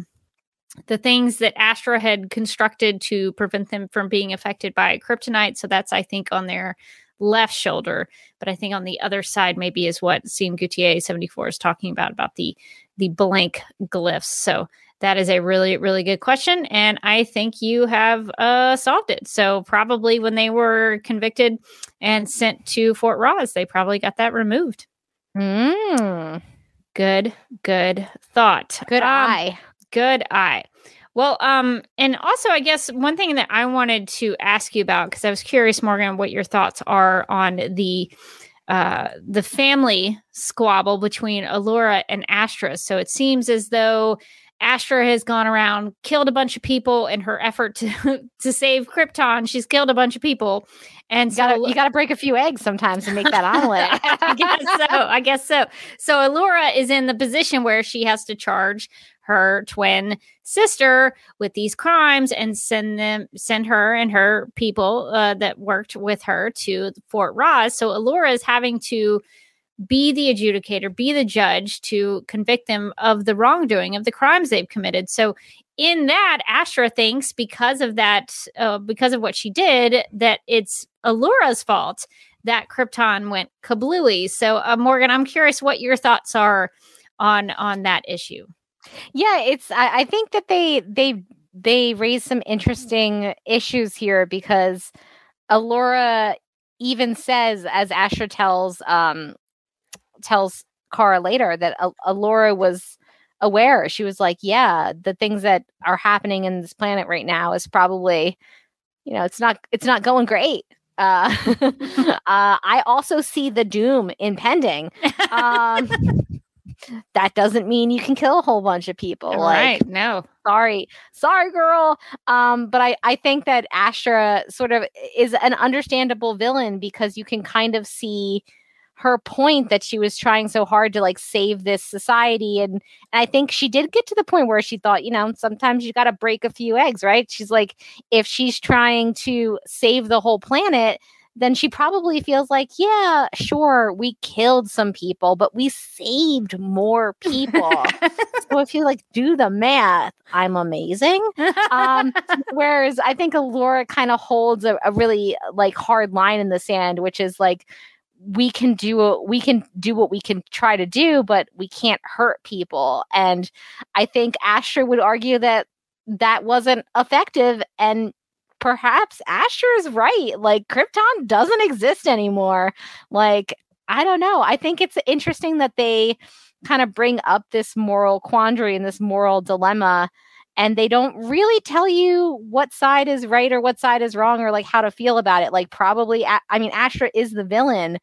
the things that Astra had constructed to prevent them from being affected by kryptonite. So that's, I think, on their left shoulder. But I think on the other side, maybe is what Seam Gutier 74 is talking about, about the the blank glyphs. So that is a really, really good question. And I think you have uh, solved it. So probably when they were convicted and sent to Fort Rozz, they probably got that removed. Mm, Good, good thought. good Um, eye. Good eye. Well, um, and also, I guess one thing that I wanted to ask you about because I was curious, Morgan, what your thoughts are on the uh, the family squabble between Alura and Astra. So it seems as though Astra has gone around, killed a bunch of people in her effort to <laughs> to save Krypton. She's killed a bunch of people, and You so gotta, you gotta break a few eggs sometimes to make that omelet. <laughs> I guess so. I guess so. So Alura is in the position where she has to charge her twin sister with these crimes and send them send her and her people uh, that worked with her to Fort Rozz. So Alura is having to be the adjudicator, be the judge to convict them of the wrongdoing, of the crimes they've committed. So, in that, Astra thinks because of that, uh, because of what she did, that it's Alura's fault that Krypton went kablooey. So, uh, Morgan, I'm curious what your thoughts are on on that issue. Yeah, it's. I, I think that they they they raise some interesting issues here because Alura even says, as Astra tells um tells Kara later that Al- Alura was aware. She was like, "Yeah, the things that are happening in this planet right now is probably, you know, it's not it's not going great." Uh, <laughs> uh, I also see the doom impending. Um, <laughs> that doesn't mean you can kill a whole bunch of people. right. Like, No. sorry, sorry, girl. Um, but I, I think that Astra sort of is an understandable villain because you can kind of see her point that she was trying so hard to like save this society and, and i think she did get to the point where she thought you know sometimes you got to break a few eggs right she's like if she's trying to save the whole planet then she probably feels like, yeah, sure, we killed some people, but we saved more people. <laughs> so if you like do the math, I'm amazing. Um, <laughs> whereas I think Alura kind of holds a, a really like hard line in the sand, which is like we can do we can do what we can try to do, but we can't hurt people. And I think astra would argue that that wasn't effective and perhaps Astra is right. Like Krypton doesn't exist anymore. Like I don't know. I think it's interesting that they kind of bring up this moral quandary and this moral dilemma and they don't really tell you what side is right or what side is wrong or like how to feel about it. Like probably I mean Astra is the villain,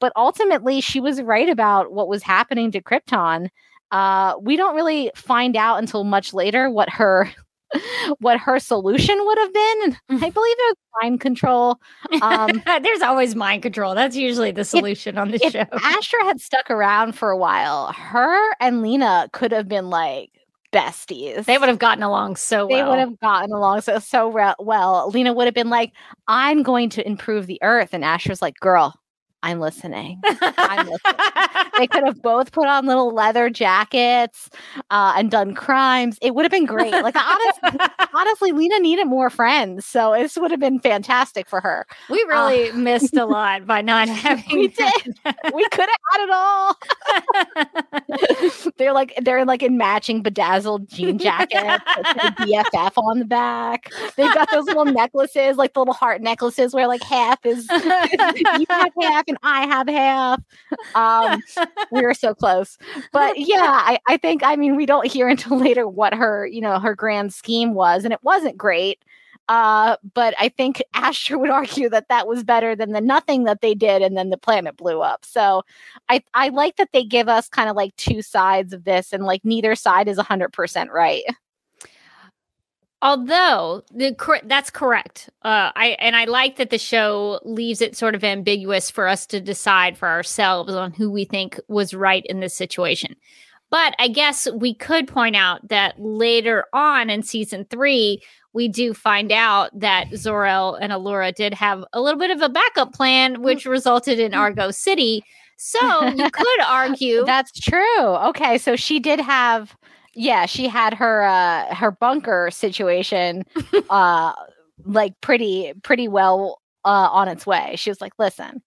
but ultimately she was right about what was happening to Krypton. Uh, we don't really find out until much later what her <laughs> what her solution would have been. I believe it was mind control. Um, <laughs> There's always mind control. That's usually the solution on the show. Astra had stuck around for a while, her and Lena could have been like besties. They would have gotten along so well. They would have gotten along so so re- well. Lena would have been like, "I'm going to improve the Earth," and Astra's like, "Girl, I'm listening." I'm listening. they could <laughs> have both put on little leather jackets uh, and done crimes. It would have been great. Like honestly, <laughs> honestly, Lena needed more friends, so this would have been fantastic for her. we really missed a lot by not <laughs> having. We did. We could have had it all. they're like they're like in matching bedazzled jean jackets, with BFF on the back. They've got those little necklaces, like the little heart necklaces, where like half is you have half and I have half. Um, we were so close, but yeah, I, I think I mean we don't hear until <laughs> later what her you know her grand scheme was, and it wasn't great. Uh, but I think <laughs> Astra would argue that that was better than the nothing that they did, and then the planet blew up. So I I like that they give us kind of like two sides of this, and like neither side is hundred percent right. Although the cor- that's correct, uh, I and I like that the show leaves it sort of ambiguous for us to decide for ourselves on who we think was right in this situation. But I guess we could point out that later on in season three, we do find out that Zor-El and Alura did have a little bit of a backup plan, which resulted in Argo City. So you <laughs> could argue That's true. Okay, so she did have, yeah, she had her uh her bunker situation, <laughs> uh, like pretty pretty well uh on its way. She was like, listen,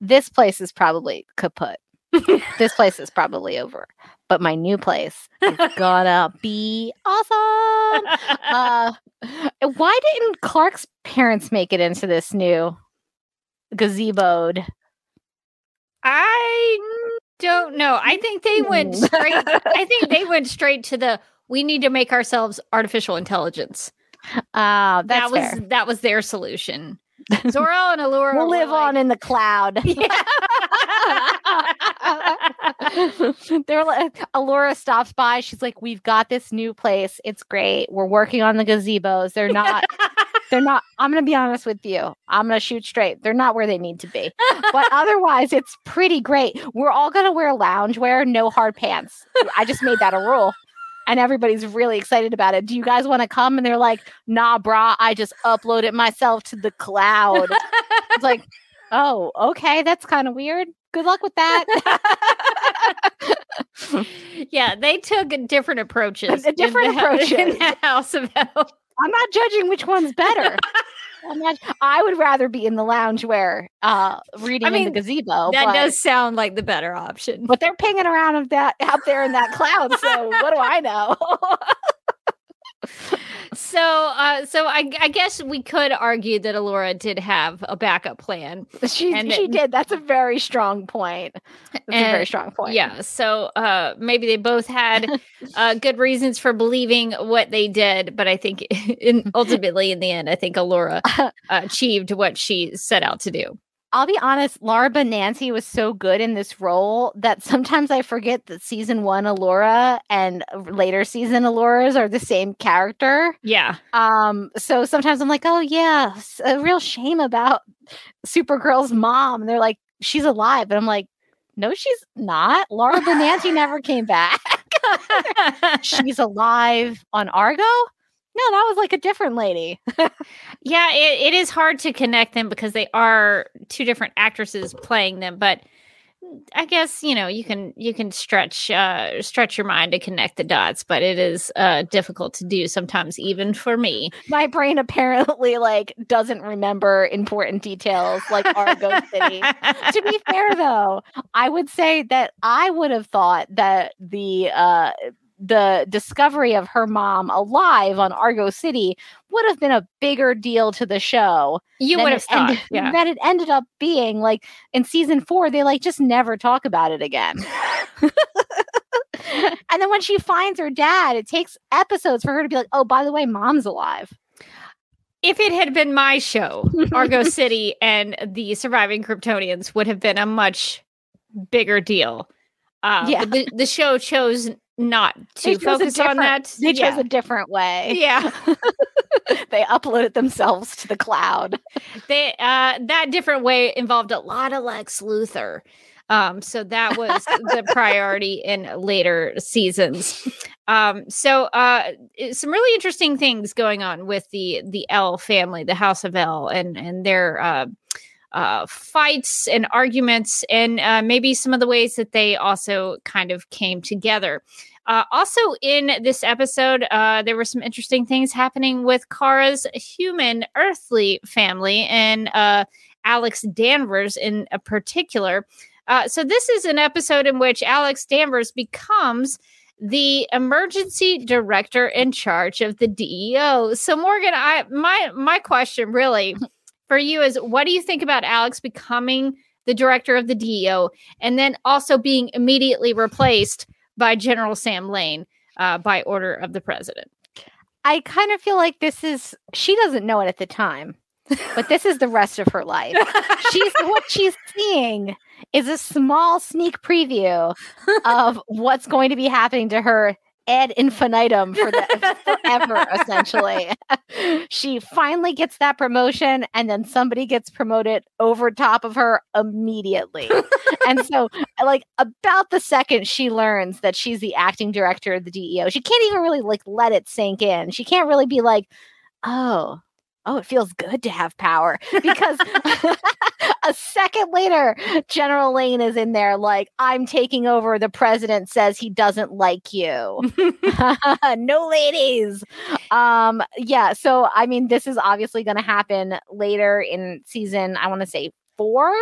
this place is probably kaput. this place is probably over, but my new place is <laughs> gonna be awesome. Uh, why didn't Clark's parents make it into this new gazeboed? I don't know. I think they went Hmm. straight. I think they <laughs> went straight to the. We need to make ourselves artificial intelligence. Uh, that's that was fair. that was their solution. <laughs> Zor-El and Alura We'll were live on in the cloud. <laughs> They're like, Alura stops by. She's like, "We've got this new place. It's great. We're working on the gazebos. They're not. They're not. I'm gonna be honest with you. I'm gonna shoot straight. They're not where they need to be. But <laughs> otherwise, it's pretty great. We're all gonna wear loungewear, no hard pants. I just made that a rule." And everybody's really excited about it. Do you guys want to come? And they're like, nah, brah, I just uploaded myself to the cloud. It's like, oh, okay, that's kind of weird. Good luck with that. <laughs> yeah, they took different <laughs> approaches. Different in the, In the House of El. I'm not judging which one's better. <laughs> Not, I would rather be in the loungewear, uh, reading I mean, in the gazebo. that but, does sound like the better option. but they're pinging around of that out there in that cloud. So what do I know? <laughs> So, uh, so I, I guess we could argue that Alura did have a backup plan. <laughs> she And she it- did. That's a very strong point. That's a very strong point. Yeah. So, uh, maybe they both had uh, good reasons for believing what they did, but I think <laughs> in, ultimately, in the end, I think Alura <laughs> achieved what she set out to do. I'll be honest, Laura Benanti was so good in this role that sometimes I forget that season one Alura and later season Aluras are the same character. Yeah. Um, so sometimes I'm like, oh yeah, a real shame about Supergirl's mom. And they're like, she's alive. And I'm like, no, she's not. Laura Benanti never came back. <laughs> <laughs> she's alive on Argo? No, that was like a different lady. <laughs> Yeah, it, it is hard to connect them because they are two different actresses playing them, but I guess you know you can you can stretch uh stretch your mind to connect the dots, but it is uh difficult to do sometimes even for me. My brain apparently like doesn't remember important details like Argo City. <laughs> to be fair though, I would say that I would have thought that the uh the discovery of her mom alive on Argo City would have been a bigger deal to the show. You would have thought, ended- yeah. That it ended up being like in season four, they like just never talk about it again. <laughs> <laughs> and then when she finds her dad, it takes episodes for her to be like, oh, by the way, mom's alive. If it had been my show, Argo <laughs> City and the surviving Kryptonians would have been a much bigger deal. Uh, Yeah. the, the show chose not They to chose a focus on that. They chose yeah. a different way. yeah. <laughs> they uploaded themselves to the cloud. they uh that different way involved a lot of Lex Luthor. Um, so that was the <laughs> priority in later seasons. Um, so uh some really interesting things going on with the the El family, the House of El, and and their uh uh, fights and arguments, and uh, maybe some of the ways that they also kind of came together. Uh, also, in this episode, uh, there were some interesting things happening with Kara's human earthly family and uh, Alex Danvers in particular. Uh, so, this is an episode in which Alex Danvers becomes the emergency director in charge of the DEO. So, Morgan, I my my question really for you is what do you think about Alex becoming the director of the DEO and then also being immediately replaced by General Sam Lane uh, by order of the president? I kind of feel like this is she doesn't know it at the time, but this is the rest of her life. <laughs> she's what she's seeing is a small sneak preview of what's going to be happening to her ad infinitum for the <laughs> forever essentially. <laughs> She finally gets that promotion and then somebody gets promoted over top of her immediately. <laughs> And so like about the second she learns that she's the acting director of the deo she can't even really like let it sink in. She can't really be like oh oh it feels good to have power because <laughs> a second later general lane is in there like i'm taking over. The president says he doesn't like you. <laughs> <laughs> No ladies. Um yeah so i mean this is obviously going to happen later in season i want to say four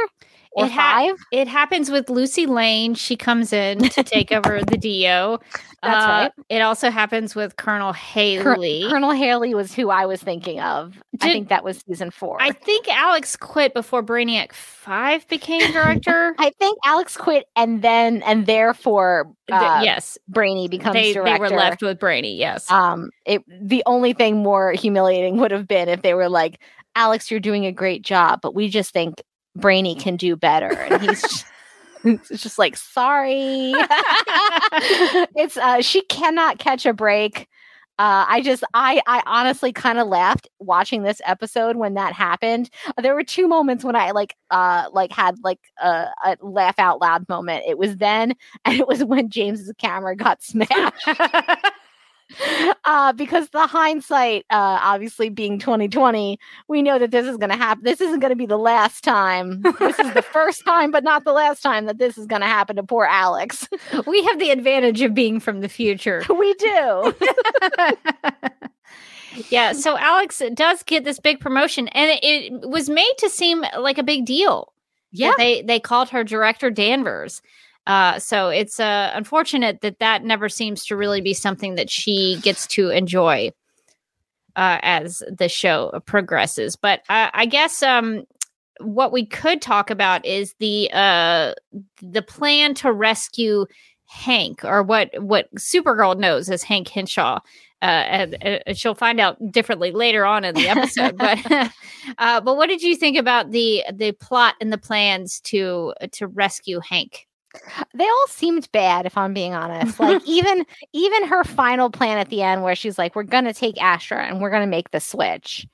or It ha- five It happens with Lucy Lane. She comes in to take over <laughs> the DEO. That's Uh, right. It also happens with Colonel Col- Haley. colonel haley was who i was thinking of i think that was season four I think Alex quit before Brainiac 5 became <laughs> director. I think Alex quit, and then and therefore, Th- uh, yes. Brainy becomes They, they were left with Brainy. Yes. Um, it the only thing more humiliating would have been if they were like, "Alex, you're doing a great job, but we just think Brainy can do better," and he's. <laughs> just- <laughs> It's just like sorry. <laughs> it's uh she cannot catch a break. Uh, I just, I, I honestly kind of laughed watching this episode when that happened. There were two moments when I like, uh, like had like a, a laugh out loud moment. It was then, and it was when James's camera got smashed. <laughs> uh, because the hindsight, uh, obviously being 2020, we know that this is going to happen. This isn't going to be the last time. This is the <laughs> first time, but not the last time that this is going to happen to poor Alex. <laughs> we have the advantage of being from the future. we do. yeah, so Alex does get this big promotion, and it, it was made to seem like a big deal. Yeah. they they called her Director Danvers. Uh, so it's uh, unfortunate that that never seems to really be something that she gets to enjoy uh, as the show progresses. But uh, I guess um, what we could talk about is the uh, the plan to rescue Hank, or what what Supergirl knows as Hank Henshaw. Uh, and, and she'll find out differently later on in the episode. <laughs> but <laughs> uh, but what did you think about the the plot and the plans to to rescue Hank? They all seemed bad if i'm being honest. Like <laughs> even even her final plan at the end where she's like we're gonna take astra and we're gonna make the switch.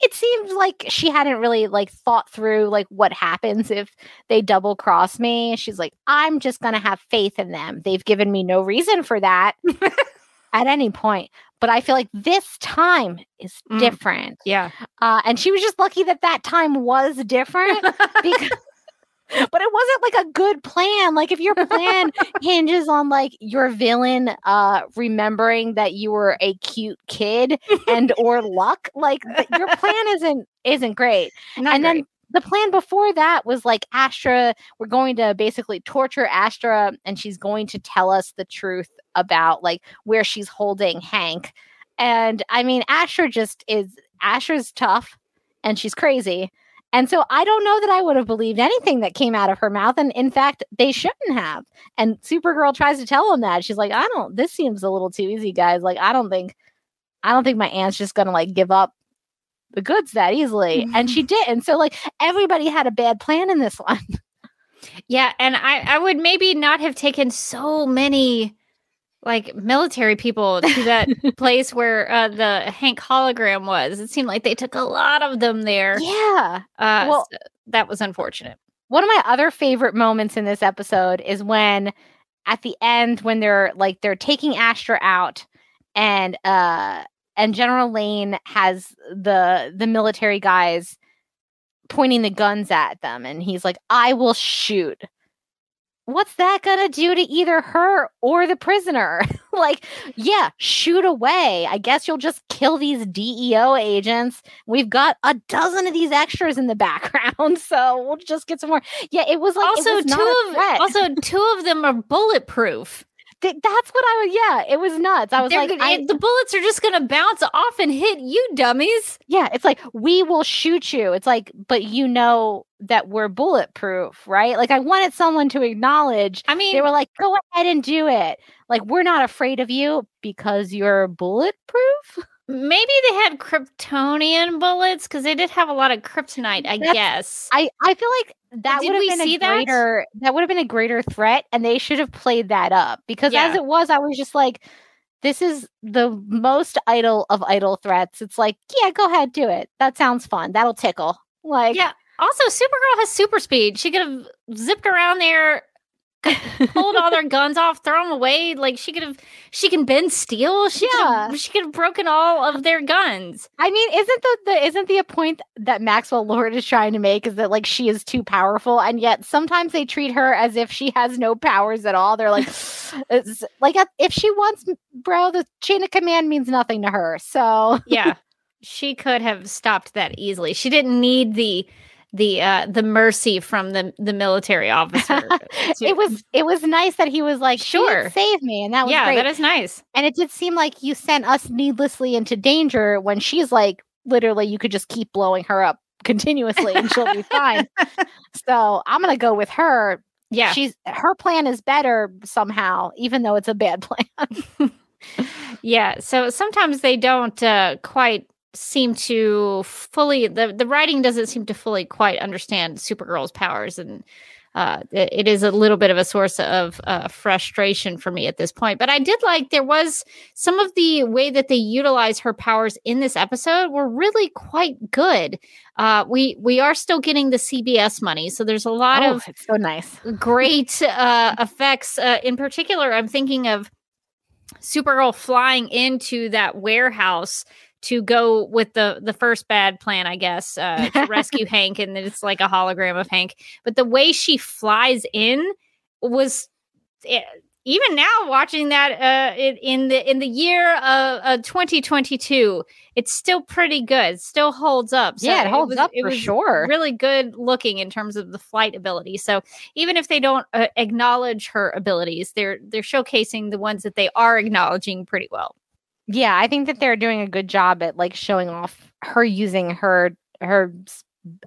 It seemed like she hadn't really like thought through like what happens if they double cross me. She's like i'm just gonna have faith in them. They've given me no reason for that <laughs> at any point. But i feel like this time is Mm. different. Yeah, uh, and she was just lucky that that time was different <laughs> because but it wasn't like a good plan. Like if your plan <laughs> hinges on like your villain uh remembering that you were a cute kid and or luck like your plan <laughs> isn't isn't great. Not and great. then the plan before that was like astra we're going to basically torture astra and she's going to tell us the truth about like where she's holding hank. And i mean astra just is astra's tough and she's crazy and so I don't know that I would have believed anything that came out of her mouth. And in fact, they shouldn't have. And Supergirl tries to tell him that. She's like, I don't, this seems a little too easy, guys. Like, I don't think, I don't think my aunt's just going to like give up the goods that easily. And she mm-hmm. did. And so, like, everybody had a bad plan in this <laughs> one. yeah, and I I would maybe not have taken so many like military people to that <laughs> place where uh, the Hank hologram was. It seemed like they took a lot of them there. yeah. Uh, Well- so that was unfortunate. One of my other favorite moments in this episode is when at the end when they're like they're taking Astra out and uh and General Lane has the the military guys pointing the guns at them and he's like I will shoot. What's that going to do to either her or the prisoner? <laughs> like, yeah, shoot away. I guess you'll just kill these DEO agents. We've got a dozen of these extras in the <laughs> background, so we'll just get some more. Yeah, it was like also, was two of also two of them are bulletproof. Th- that's what I was. Yeah, it was nuts. I was They're like, good- I, the bullets are just going to bounce off and hit you, dummies. yeah, it's like we will shoot you. It's like, but you know that we're bulletproof, right? Like I wanted someone to acknowledge. I mean, They were like, go ahead and do it. Like we're not afraid of you because you're bulletproof. maybe they had Kryptonian bullets because they did have a lot of kryptonite. I That's- guess. I I feel like that would have been a that? greater that would have been a greater threat, and they should have played that up because Yeah. as it was, I was just like, this is the most idle of idle threats. It's like, yeah, go ahead, do it. That sounds fun. That'll tickle. Like, Yeah. Also, Supergirl has super speed. She could have zipped around there, <laughs> pulled all their guns off, throw them away. Like she could have. She can bend steel. She could Yeah. She could have broken all of their guns. I mean, isn't the, the isn't the point that Maxwell Lord is trying to make is that like she is too powerful, and yet sometimes they treat her as if she has no powers at all. They're like, <laughs> uh, like if she wants, bro, the chain of command means nothing to her. So Yeah, <laughs> she could have stopped that easily. She didn't need the the uh the mercy from the the military officer. <laughs> it was it was nice that he was like, Sure. sure, save me, and that was yeah, great. that is nice. and it did seem like you sent us needlessly into danger when she's like, literally, you could just keep blowing her up continuously and she'll be fine. <laughs> So I'm gonna go with her. Yeah, She's her plan is better somehow, even though it's a bad <laughs> plan. Yeah, so sometimes they don't uh, quite seem to fully the the writing doesn't seem to fully quite understand Supergirl's powers, and uh, it, is a little bit of a source of uh, frustration for me at this point. But I did like there was some of the way that they utilize her powers in this episode were really quite good. Uh, we we are still getting the CBS money, so there's a lot oh, of it's so nice. great uh, effects. Uh, in particular, I'm thinking of Supergirl flying into that warehouse to go with the the first bad plan, I guess, uh, to <laughs> rescue Hank, and then it's like a hologram of Hank. But the way she flies in was. It, even now watching that uh in, in the in the year of uh, 2022 it's still pretty good still holds up So yeah it holds was, up it for sure really good looking in terms of the flight ability so even if they don't uh, acknowledge her abilities they're they're showcasing the ones that they are acknowledging pretty well yeah i think that they're doing a good job at like showing off her using her her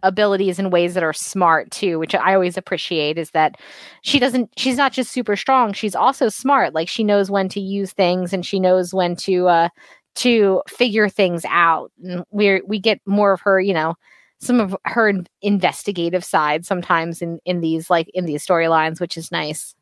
abilities in ways that are smart too which i always appreciate is that she doesn't she's not just super strong she's also smart. Like she knows when to use things and she knows when to uh to figure things out. And we we get more of her you know some of her investigative side sometimes in in these like in these storylines which is nice.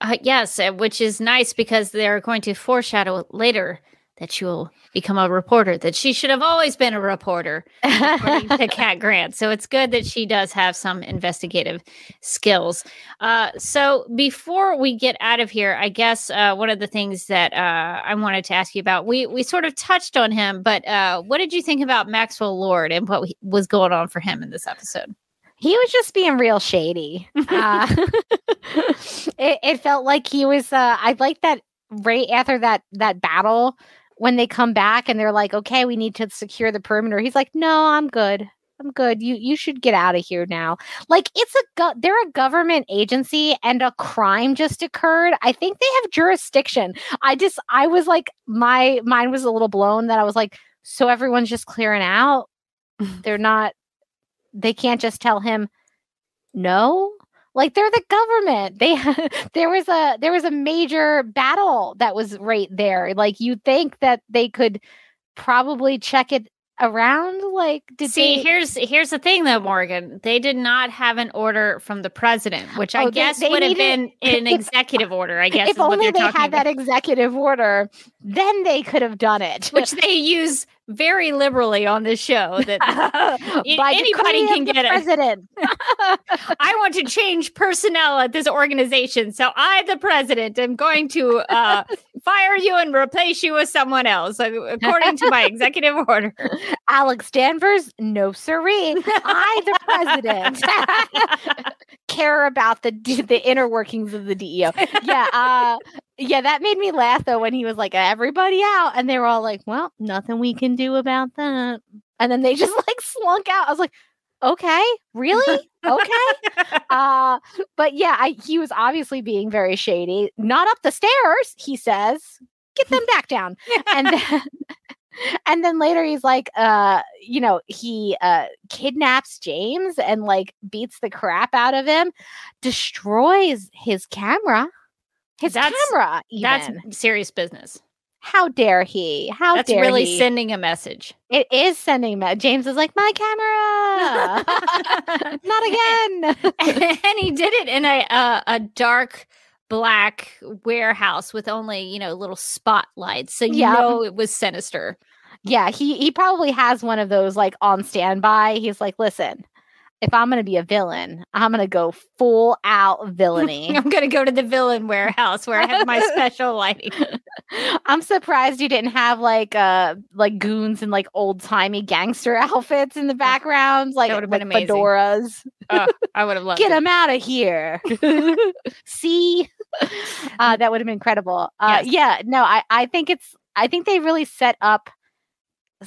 Uh, yes uh, which is nice because they're going to foreshadow later that she'll become a reporter, that she should have always been a reporter, according to <laughs> Cat Grant. So it's good that she does have some investigative skills. Uh, so before we get out of here, I guess uh, one of the things that uh, I wanted to ask you about, we we sort of touched on him, but uh, what did you think about Maxwell Lord and what was going on for him in this episode? he was just being real shady. <laughs> Uh, <laughs> it, it, felt like he was. Uh, I like that right after that that battle when they come back and they're like, okay, we need to secure the perimeter, he's like, no, I'm good. I'm good. You you should get out of here now. Like it's a go- they're a government agency and a crime just occurred. I think they have jurisdiction. I just I was like my mind was a little blown that I was like so everyone's just clearing out. <laughs> they're not they can't just tell him no like they're the government. They <laughs> there was a there was a major battle that was right there. Like you think that they could probably check it around like did see they... here's here's the thing though morgan. They did not have an order from the president which i Oh, they- guess they would have been <laughs> an executive order i guess if only they had about. that executive order then they could have done it. Which they use very liberally on this show that <laughs> anybody can get it. president <laughs> I want to change personnel at this organization. So I, the president, am going to uh, <laughs> fire you and replace you with someone else, uh, according to my executive order. alex danvers no siree i the president care about the the inner workings of the deo yeah uh yeah that made me laugh though when he was like everybody out and they were all like well nothing we can do about that. And then they just <laughs> like slunk out. I was like okay really? Okay. <laughs> Uh but yeah I, he was obviously being very shady. Not up the stairs he says. Get them back down. <laughs> And then and then later he's like uh you know he uh kidnaps james and like beats the crap out of him destroys his camera his That's- camera even. That's serious business. how dare he how dare That's dare really he sending a message. it is sending me james is like my camera <laughs> <laughs> not again <laughs> and he did it in a uh, a dark black warehouse with only you know little spotlights, so you Yeah. know it was sinister. Yeah, he he probably has one of those like on standby. He's like, listen, if I'm gonna be a villain, I'm gonna go full out villainy. <laughs> I'm gonna go to the villain warehouse where I have my <laughs> special lighting. I'm surprised you didn't have like uh like goons and like old timey gangster <laughs> outfits in the background, like would've been amazing. fedoras. Oh, I would have loved Get them out of here. See, uh, that would have been incredible. Uh, Yes. Yeah, no, I I think it's I think they really set up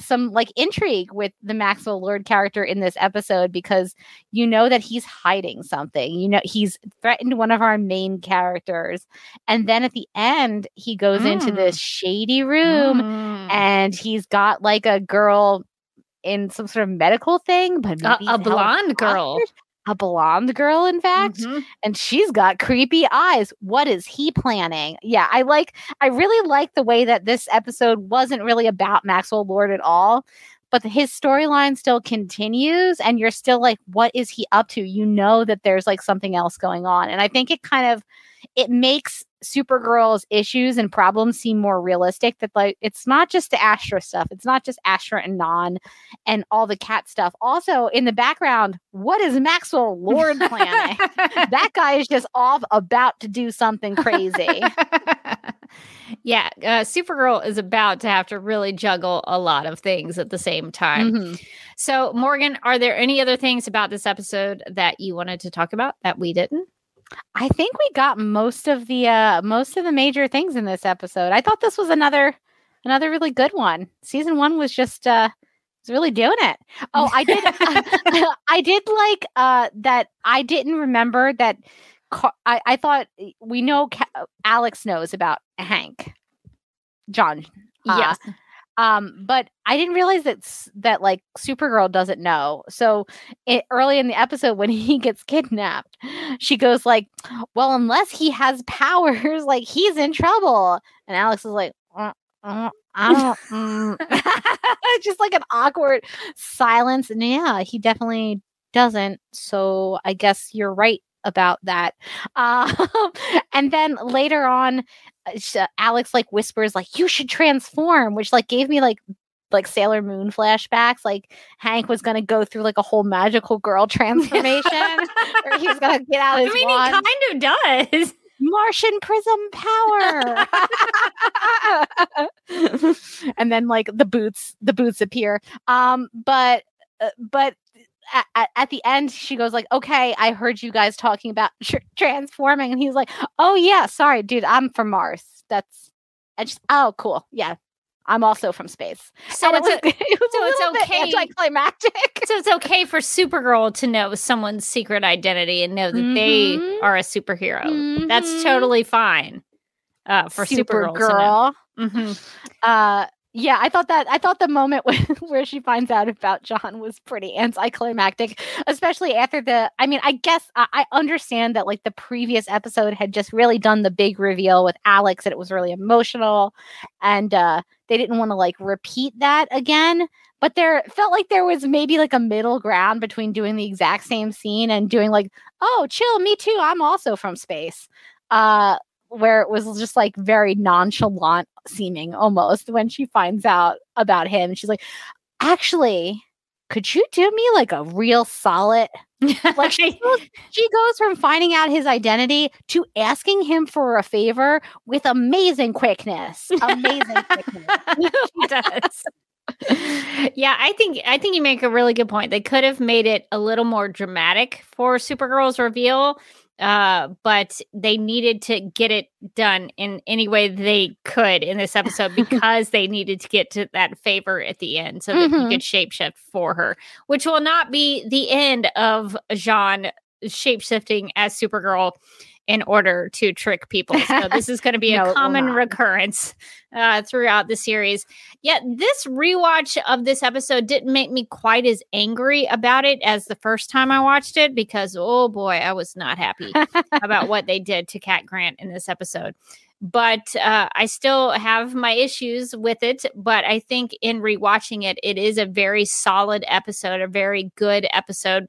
some like intrigue with the Maxwell Lord character in this episode because you know that he's hiding something. You know, he's threatened one of our main characters. And then at the end, he goes into Mm. this shady room Mm. and he's got like a girl in some sort of medical thing, but a, maybe a blonde girl. A blonde girl, in fact Mhm. and she's got creepy eyes. What is he planning? Yeah, I like I really like the way that this episode wasn't really about Maxwell Lord at all, but his storyline still continues and you're still like what is he up to? You know that there's like something else going on. And I think it kind of it makes Supergirl's issues and problems seem more realistic that like it's not just the Astra stuff. It's not just Astra and Non and all the cat stuff. Also in the background, what is Maxwell Lord planning? <laughs> that guy is just off about to do something crazy. <laughs> Yeah, uh, Supergirl is about to have to really juggle a lot of things at the same time. Mhm. So, Morgan, are there any other things about this episode that you wanted to talk about that we didn't? I think we got most of the uh most of the major things in this episode. I thought this was another another really good one. Season 1 was just uh was really doing it. Oh, I did <laughs> <laughs> I did like uh that I didn't remember that Car- I I thought we know Ca- Alex knows about Hank. John. uh, yes. Um but i didn't realize that that like supergirl doesn't know. So it, early in the episode when <laughs> he gets kidnapped she goes like well unless he has <laughs> powers like he's in trouble. And alex is like uh, uh, i <laughs> don't mm. just like an awkward silence. And yeah he definitely doesn't. So i guess you're right about that. Um, and then later on uh, Alex like whispers like you should transform, which like gave me like like Sailor Moon flashbacks. Like Hank was gonna go through like a whole magical girl <laughs> transformation, or he was gonna get out I mean, wand. he kind of does. <laughs> Martian prism power, <laughs> and then like the boots, the boots appear. Um, but uh, but at, at, the end, she goes like, "Okay, I heard you guys talking about tr- transforming," and he's like, "Oh yeah, sorry, dude, I'm from Mars. That's I just oh cool, yeah." I'm also from space. So And it's, it was, a, <laughs> it was so it's okay- anticlimactic. so it's okay for Supergirl to know someone's secret identity and know that they Mhm. are a superhero. That's Mhm. totally fine uh, for Supergirl. Supergirl. Mhm. uh yeah i thought that i thought the moment <laughs> when, where she finds out about john was pretty anticlimactic especially after the i mean i guess I, I understand that like the previous episode had just really done the big reveal with alex and it was really emotional and uh they didn't want to like repeat that again but there felt like there was maybe like a middle ground between doing the exact same scene and doing like oh chill me too i'm also from space uh where it was just like very nonchalant seeming almost when she finds out about him. She's like, actually, could you do me like a real solid? <laughs> Like she goes, she goes from finding out his identity to asking him for a favor with amazing quickness. <laughs> Amazing quickness. She does. yeah, I think I think you make a really good point. They could have made it a little more dramatic for Supergirl's reveal, uh, but they needed to get it done in any way they could in this episode <laughs> because they needed to get to that favor at the end so that Mhm. he could shapeshift for her, which will not be the end of J'onn shapeshifting as Supergirl in order to trick people. So <laughs> this is going to be No, a common recurrence uh, throughout the series. Yet this rewatch of this episode didn't make me quite as angry about it as the first time I watched it because oh boy, I was not happy <laughs> about what they did to Cat Grant in this episode. But uh, I still have my issues with it. But I think in rewatching it, it is a very solid episode, a very good episode.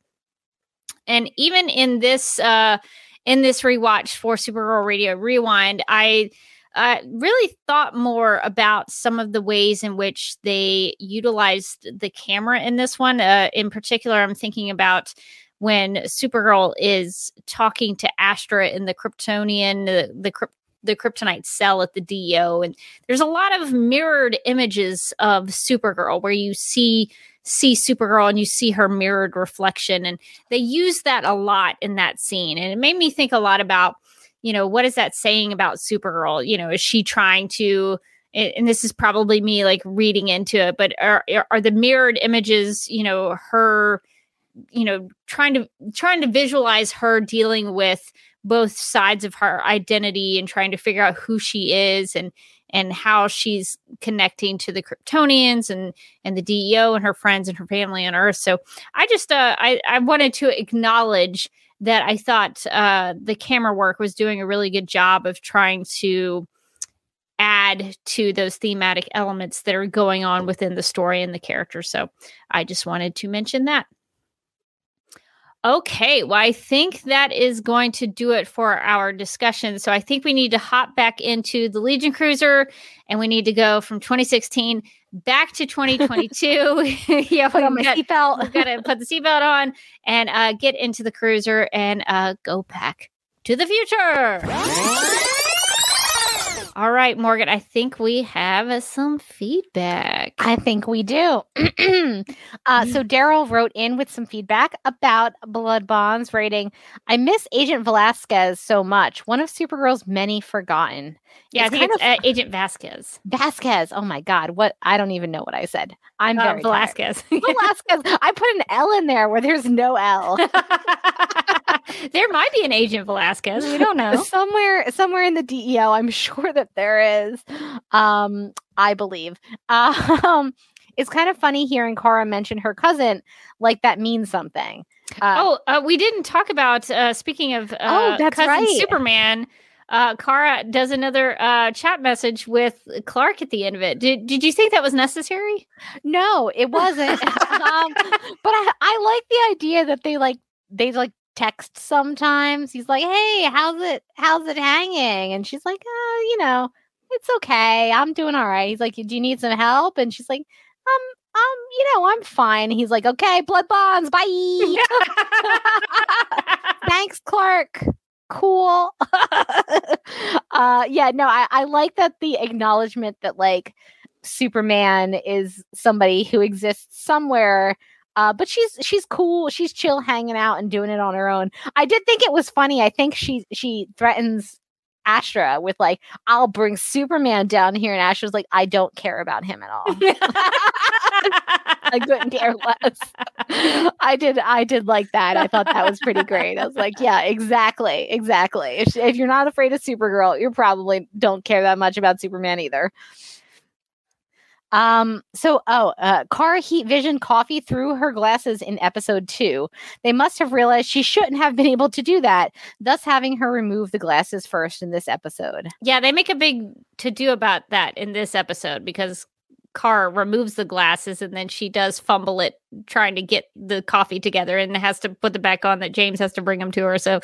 And even in this uh, in this rewatch for Supergirl Radio Rewind, I uh, really thought more about some of the ways in which they utilized the camera in this one. Uh, in particular, I'm thinking about when Supergirl is talking to Astra in the Kryptonian, the the, Kryp- the Kryptonite cell at the DO, and there's a lot of mirrored images of Supergirl where you see see Supergirl and you see her mirrored reflection, and they use that a lot in that scene, and it made me think a lot about you know what is that saying about Supergirl? You know, is she trying to and this is probably me like reading into it, but are are the mirrored images, you know, her, you know, trying to trying to visualize her dealing with both sides of her identity and trying to figure out who she is and and how she's connecting to the Kryptonians and and the DEO and her friends and her family on Earth. So I just uh, I I wanted to acknowledge that I thought uh, the camera work was doing a really good job of trying to add to those thematic elements that are going on within the story and the character. So I just wanted to mention that. Okay, well, I think that is going to do it for our discussion. So I think we need to hop back into the Legion Cruiser and we need to go from 2016 back to 2022. <laughs> yeah, Put on my seatbelt. We've got to put the seatbelt on and uh, get into the cruiser and uh, go back to the future. All right, Morgan, I think we have some feedback. I think we do. <clears throat> uh, so Daryl wrote in with some feedback about Blood Bonds, rating I miss Agent Velasquez so much. One of Supergirl's many forgotten. yeah, I think it's uh, Agent Vasquez. Vasquez. Oh my God. What? I don't even know what I said. I'm Uh, very. Velasquez. <laughs> Velasquez. I put an L in there where there's no L. <laughs> <laughs> there might be an Agent Velasquez. We don't know. <laughs> somewhere somewhere in the DEO, I'm <laughs> sure that there is. Um, I believe. Um, it's kind of funny hearing Kara mention her cousin, like that means something. Uh, oh, uh, we didn't talk about. Uh, speaking of, uh, Oh, that's cousin right. Superman. Uh, Kara does another uh, chat message with Clark at the end of it. Did Did you think that was necessary? no, it wasn't. um, but I, I like the idea that they like they like text sometimes. He's like, "Hey, how's it? How's it hanging?" And she's like, "Uh, you know, it's okay. I'm doing all right." He's like, "Do you need some help?" And she's like, "Um, um, you know, I'm fine." He's like, "Okay, blood bonds, bye." <laughs> Thanks, Clark. Cool. <laughs> uh yeah, no, I, I like that the acknowledgement that like Superman is somebody who exists somewhere. Uh, but she's she's cool. She's chill, hanging out and doing it on her own. I did think it was funny. I think she she threatens Astra with like, "I'll bring Superman down here," and Astra's like, "I don't care about him at all." <laughs> I couldn't care less. I did. I did like that. I thought that was pretty great. I was like, yeah, exactly, exactly. If, if you're not afraid of Supergirl, you probably don't care that much about Superman either. Um. So, oh, uh, Kara heat vision coffee through her glasses in episode two. They must have realized she shouldn't have been able to do that, thus having her remove the glasses first in this episode. yeah, they make a big to do about that in this episode because Kara removes the glasses and then she does fumble it trying to get the coffee together and has to put the back on that James has to bring them to her. So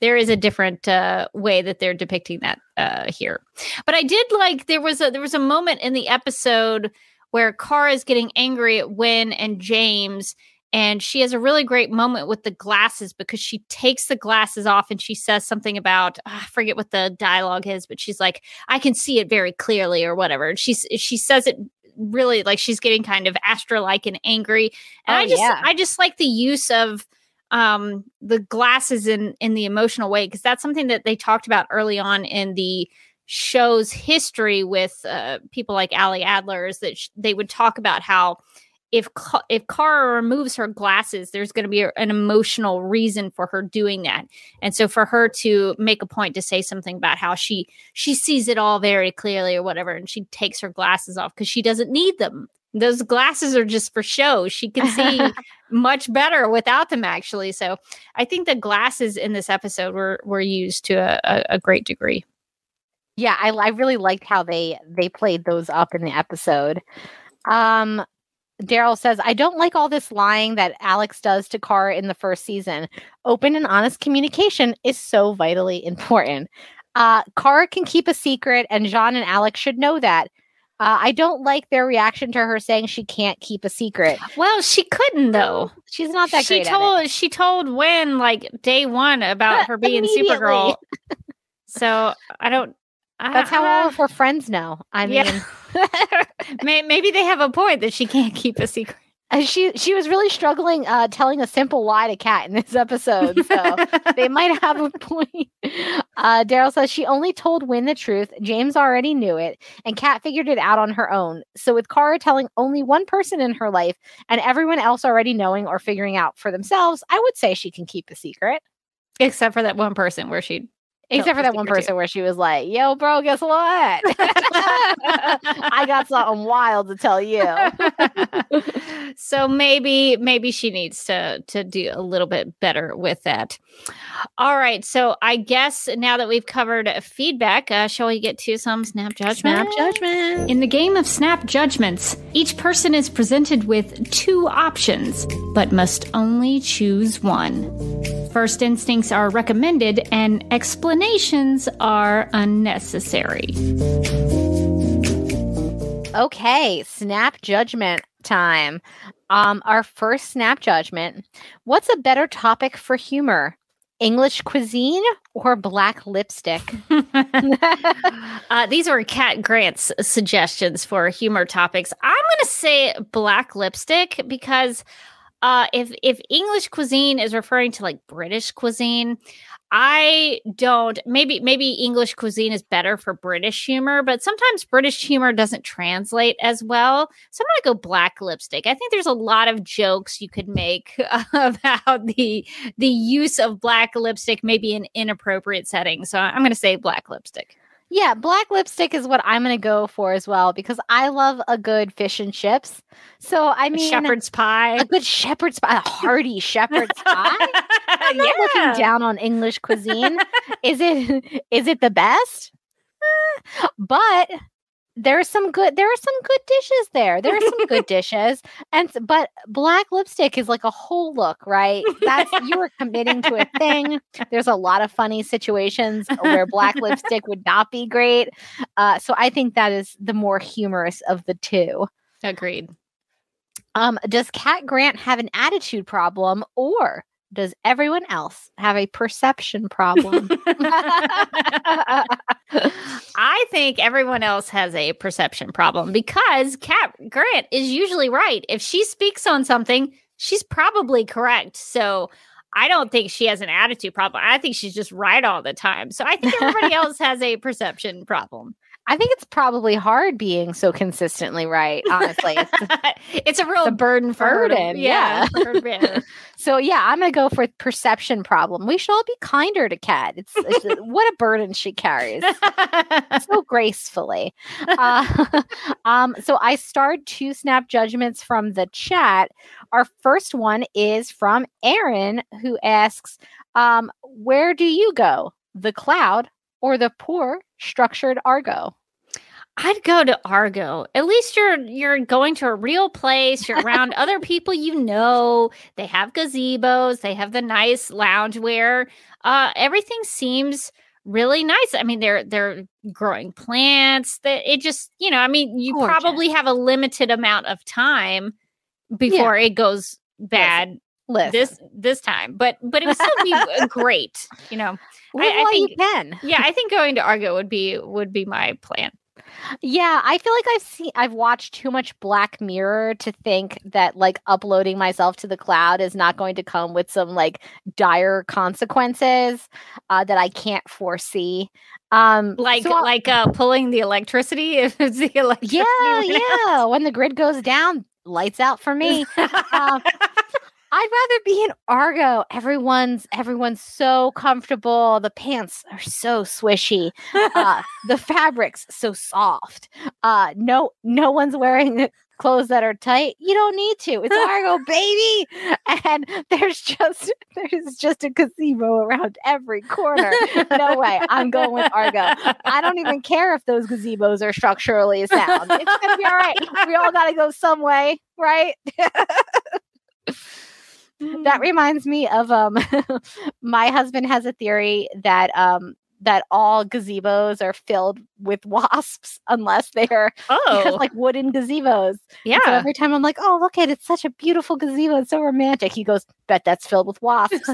there is a different uh, way that they're depicting that uh, here. But I did like there was a there was a moment in the episode where Kara is getting angry at Winn and James. And she has a really great moment with the glasses because she takes the glasses off and she says something about ah, I forget what the dialogue is, but she's like, I can see it very clearly or whatever. And she's she says it really like she's getting kind of Astra like and angry. And Oh, I just yeah. I just like the use of um the glasses in in the emotional way because that's something that they talked about early on in the show's history with uh, people like Ali Adler is that sh- they would talk about how if if Kara removes her glasses, there's going to be an emotional reason for her doing that, and so for her to make a point to say something about how she she sees it all very clearly or whatever, and she takes her glasses off because she doesn't need them. Those glasses are just for show. She can see <laughs> much better without them, actually. So I think the glasses in this episode were were used to a, a, a great degree. yeah I, I really liked how they they played those up in the episode um daryl says i don't like all this lying that alex does to Kara in the first season open and honest communication is so vitally important uh Kara can keep a secret and J'onn and alex should know that uh, i don't like their reaction to her saying she can't keep a secret Well, she couldn't though. she's not that she great at it. told she told Winn like day one about <laughs> her being. Supergirl. <laughs> so I don't. That's how all of her friends know i mean <laughs> <laughs> Yeah. Maybe they have a point that she can't keep a secret. Uh, she she was really struggling uh telling a simple lie to cat in this episode so <laughs> they might have a point uh daryl says she only told Winn the truth james already knew it and cat figured it out on her own so with Kara telling only one person in her life and everyone else already knowing or figuring out for themselves i would say she can keep a secret Except for that one person where she. Except for that one person where she was like yo bro guess what <laughs> i got something wild to tell you <laughs> so maybe maybe she needs to to do a little bit better with that. All right, so I guess now that we've covered feedback, uh, shall we get to some snap judgment? snap judgment In the game of snap judgments, each person is presented with two options, but must only choose one. First instincts are recommended, and explanations are unnecessary. Okay, snap judgment time. Um, our first snap judgment. What's a better topic for humor? English cuisine or black lipstick? <laughs> <laughs> uh, these were Cat Grant's suggestions for humor topics. I'm going to say black lipstick because uh, if if English cuisine is referring to like British cuisine, I don't. Maybe maybe English cuisine is better for British humor, but sometimes British humor doesn't translate as well. So I'm gonna go black lipstick. I think there's a lot of jokes you could make <laughs> about the the use of black lipstick, maybe in inappropriate settings. So I'm gonna say black lipstick. Yeah, black lipstick is what I'm going to go for as well because I love a good fish and chips. So I mean, shepherd's pie, a good shepherd's pie, a hearty shepherd's <laughs> pie. I'm not yeah. looking down on English cuisine. is it <laughs> is it the best? <laughs> Eh, but there's some good there are some good dishes there. There are some good <laughs> dishes and but black lipstick is like a whole look right? That's you are committing to a thing. There's a lot of funny situations where black lipstick would not be great uh, so i think that is the more humorous of the two. Agreed. Um does cat grant have an attitude problem or does everyone else have a perception problem? <laughs> I think everyone else has a perception problem because Cat Grant is usually right. If she speaks on something, she's probably correct. So I don't think she has an attitude problem. I think she's just right all the time. So I think everybody <laughs> else has a perception problem. I think it's probably hard being so consistently right. Honestly, it's, <laughs> it's a real burden for burden. Yeah. yeah. <laughs> so yeah, I'm gonna go for perception problem. We should all be kinder to Cat. It's, it's <laughs> what a burden she carries so gracefully. Uh, um, so I starred two snap judgments from the chat. Our first one is from Aaron, who asks, um, "Where do you go? The cloud or the poor structured Argo? I'd go to Argo. At least you're you're going to a real place. You're around <laughs> other people you know. They have gazebos. They have the nice loungewear. Uh, everything seems really nice. I mean, they're they're growing plants. That it just you know. I mean, you Gorgeous. probably have a limited amount of time before yeah. it goes bad. Listen. This this time, but but it would still be <laughs> great. You know, I, I think can. yeah, I think going to Argo would be would be my plan. Yeah, I feel like I've seen I've watched too much Black Mirror to think that like uploading myself to the cloud is not going to come with some like dire consequences uh, that I can't foresee. Um like so like uh pulling the electricity <laughs> if it's the electricity. Yeah, yeah. When the grid goes down, lights out for me. <laughs> um, I'd rather be in Argo. Everyone's everyone's so comfortable. The pants are so swishy. Uh, <laughs> the fabric's so soft. Uh, no, no one's wearing <laughs> clothes that are tight. You don't need to. It's <laughs> Argo, baby. And there's just there's just a gazebo around every corner. No way. I'm going with Argo. I don't even care if those gazebos are structurally sound. It's gonna be all right. We all gotta go some way, right? That reminds me of um <laughs> my husband has a theory that um that all gazebos are filled with <laughs> wasps unless they're oh. like wooden gazebos. Yeah. so every time I'm like, oh look at it, it's such a beautiful gazebo, it's so romantic. He goes, bet that's filled with wasps. <laughs>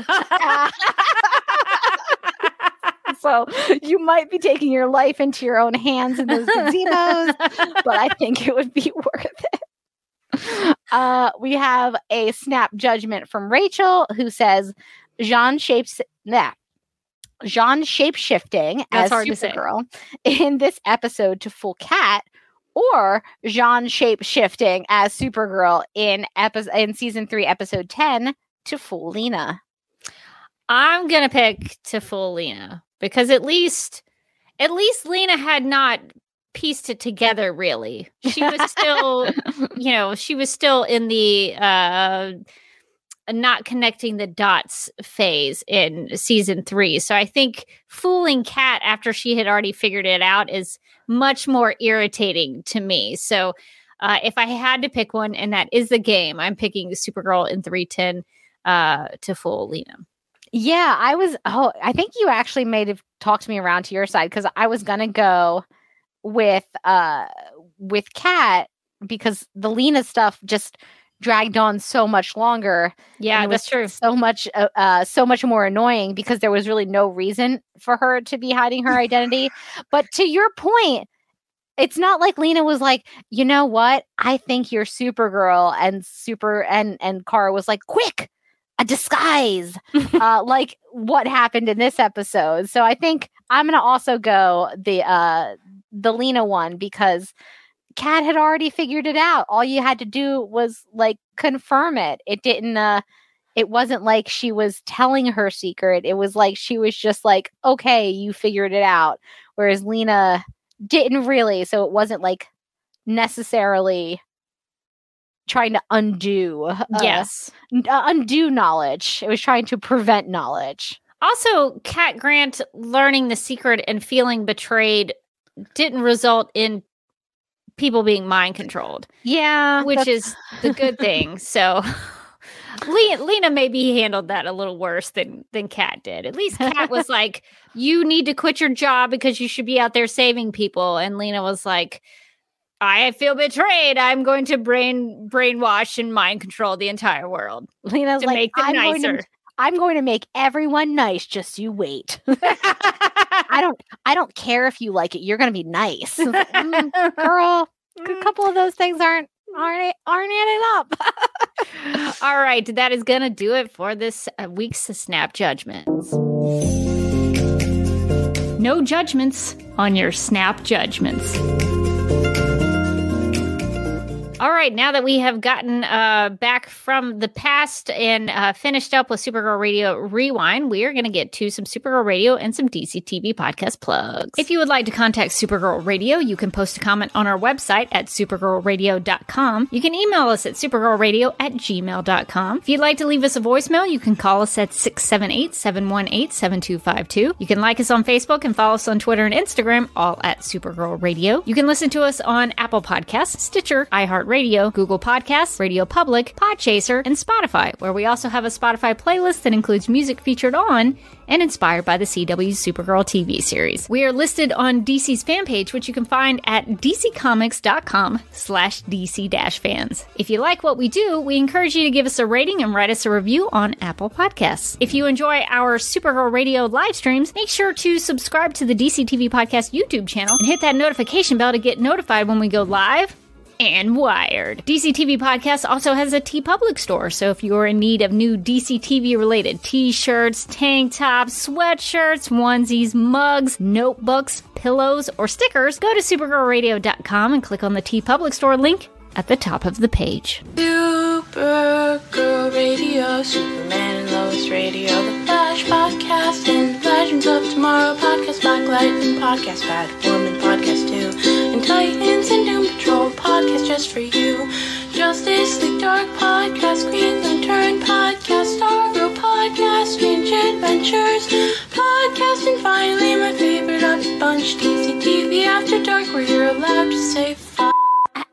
so you might be taking your life into your own hands in those gazebos, but I think it would be worth it. Uh, we have a snap judgment from Rachel who says J'onn shapes nah, J'onn shape shifting as Supergirl in this episode to full cat or J'onn shape shifting as Supergirl in episode in season three, episode ten to full Lena. I'm gonna pick to full Lena because at least at least Lena had not pieced it together really. She was <laughs> still you know she was still in the uh not connecting the dots phase in season three. So i think fooling cat after she had already figured it out is much more irritating to me. So uh, if i had to pick one and that is the game i'm picking supergirl in 310 uh, to fool lena. Yeah i was oh i think you actually made have talked me around to your side because i was gonna go with uh with Cat because the Lena stuff just dragged on so much longer. Yeah, that's was true. So much, uh, uh, so much more annoying because there was really no reason for her to be hiding her identity. <laughs> but to your point, it's not like Lena was like, you know what? I think you're Supergirl, and Super and and Kara was like, quick, a disguise, <laughs> uh, like what happened in this episode. So I think I'm gonna also go the uh the Lena one because Cat had already figured it out. All you had to do was like confirm it. It didn't uh it wasn't like she was telling her secret. It was like she was just like, "Okay, you figured it out." Whereas Lena didn't really, so it wasn't like necessarily trying to undo uh, yes. n- uh, undo knowledge. It was trying to prevent knowledge. Also, Cat Grant learning the secret and feeling betrayed didn't result in people being mind controlled, Yeah, which that's- is the good <laughs> thing. So. Le- Lena maybe handled that a little worse than than Cat did. At least Cat was <laughs> like, "You need to quit your job because you should be out there saving people," and Lena was like, "I feel betrayed. I'm going to brain brainwash and mind control the entire world Lena's to like, I'm going nicer." to I'm going to make everyone nice. Just you wait. <laughs> I don't I don't care if you like it. You're going to be nice, "Mm, <laughs> girl. A couple of those things aren't aren't aren't adding up. <laughs> All right, that is going to do it for this uh, week's Snap Judgments. No judgments on your Snap Judgments. All right, now that we have gotten uh, back from the past and uh, finished up with Supergirl Radio Rewind, we are going to get to some Supergirl Radio and some DC TV podcast plugs. If you would like to contact Supergirl Radio, you can post a comment on our website at supergirlradio.com. You can email us at supergirlradio at gmail.com. If you'd like to leave us a voicemail, you can call us at 678 718 7252. You can like us on Facebook and follow us on Twitter and Instagram, all at Supergirl Radio. You can listen to us on Apple Podcasts, Stitcher, iHeartRadio, Google Podcasts, Radio Public, Podchaser, and Spotify, where we also have a Spotify playlist that includes music featured on and inspired by the CW Supergirl TV series. We are listed on DC's fan page, which you can find at dccomics.com slash dc-fans. If you like what we do, we encourage you to give us a rating and write us a review on Apple Podcasts. If you enjoy our Supergirl Radio live streams, make sure to subscribe to the DC TV Podcast YouTube channel and hit that notification bell to get notified when we go live and Wired. DC TV Podcast also has a TeePublic store, so if you're in need of new DC TV related t shirts, tank tops, sweatshirts, onesies, mugs, notebooks, pillows, or stickers, go to supergirlradio.com and click on the TeePublic store link at the top of the page. Supergirl Radio, Superman and Lois Radio, The Flash Podcast, and Legends of Tomorrow Podcast, Black Lightning Podcast, Bad Woman Podcast 2, and Titans and Doom Patrol Podcast just for you. Justice League Dark Podcast, Green Lantern Podcast, Stargirl Podcast, Strange Adventures Podcast, and finally my favorite of the bunch, DC TV After Dark, where you're allowed to say fuck.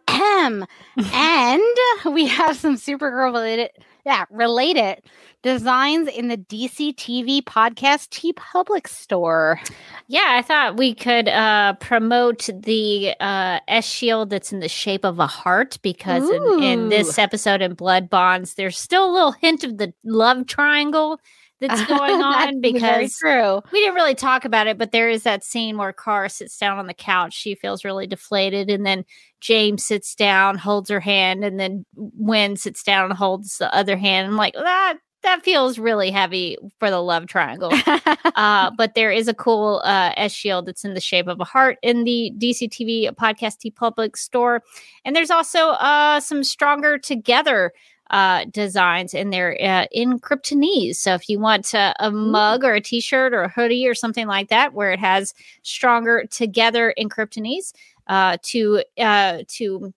Ahem. <laughs> and we have some Supergirl related, yeah, related designs in the DC TV podcast TeePublic store. Yeah, I thought we could uh, promote the uh, S shield that's in the shape of a heart because in, in this episode in Blood Bonds, there's still a little hint of the love triangle that's <laughs> going on because true. we didn't really talk about it, but there is that scene where Kara sits down on the couch. She feels really deflated, and then James sits down, holds her hand, and then Winn sits down and holds the other hand. I'm like, that that feels really heavy for the love triangle. <laughs> uh, but there is a cool uh, S shield that's in the shape of a heart in the DC TV podcast TeePublic store, and there's also uh, some stronger together uh, designs in there uh, in Kryptonese. So if you want uh, a mug or a T-shirt or a hoodie or something like that, where it has stronger together in Kryptonese uh, to uh, to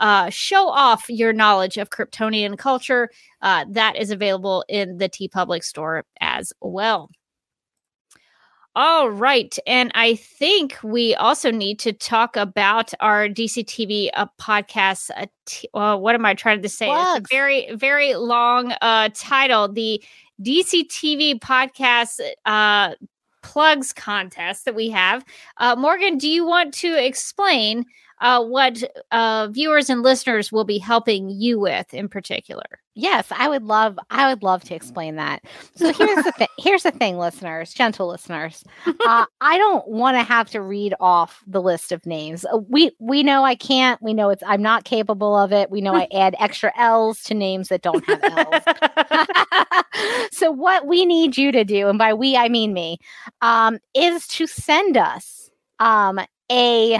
uh, show off your knowledge of Kryptonian culture, uh, that is available in the TeePublic store as well. All right. And I think we also need to talk about our DC TV uh, podcast. Uh, t- uh, what am I trying to say? It's a very, very long uh, title. The DC TV podcast uh, plugs contest that we have. Uh, Morgan, do you want to explain uh, what uh, viewers and listeners will be helping you with in particular. Yes, I would love I would love to explain that. So here's the thing here's the thing listeners, gentle listeners. Uh, <laughs> I don't want to have to read off the list of names. Uh, we we know I can't. We know it's I'm not capable of it. We know I add extra L's to names that don't have L's. <laughs> so what we need you to do and by we I mean me um, is to send us um, a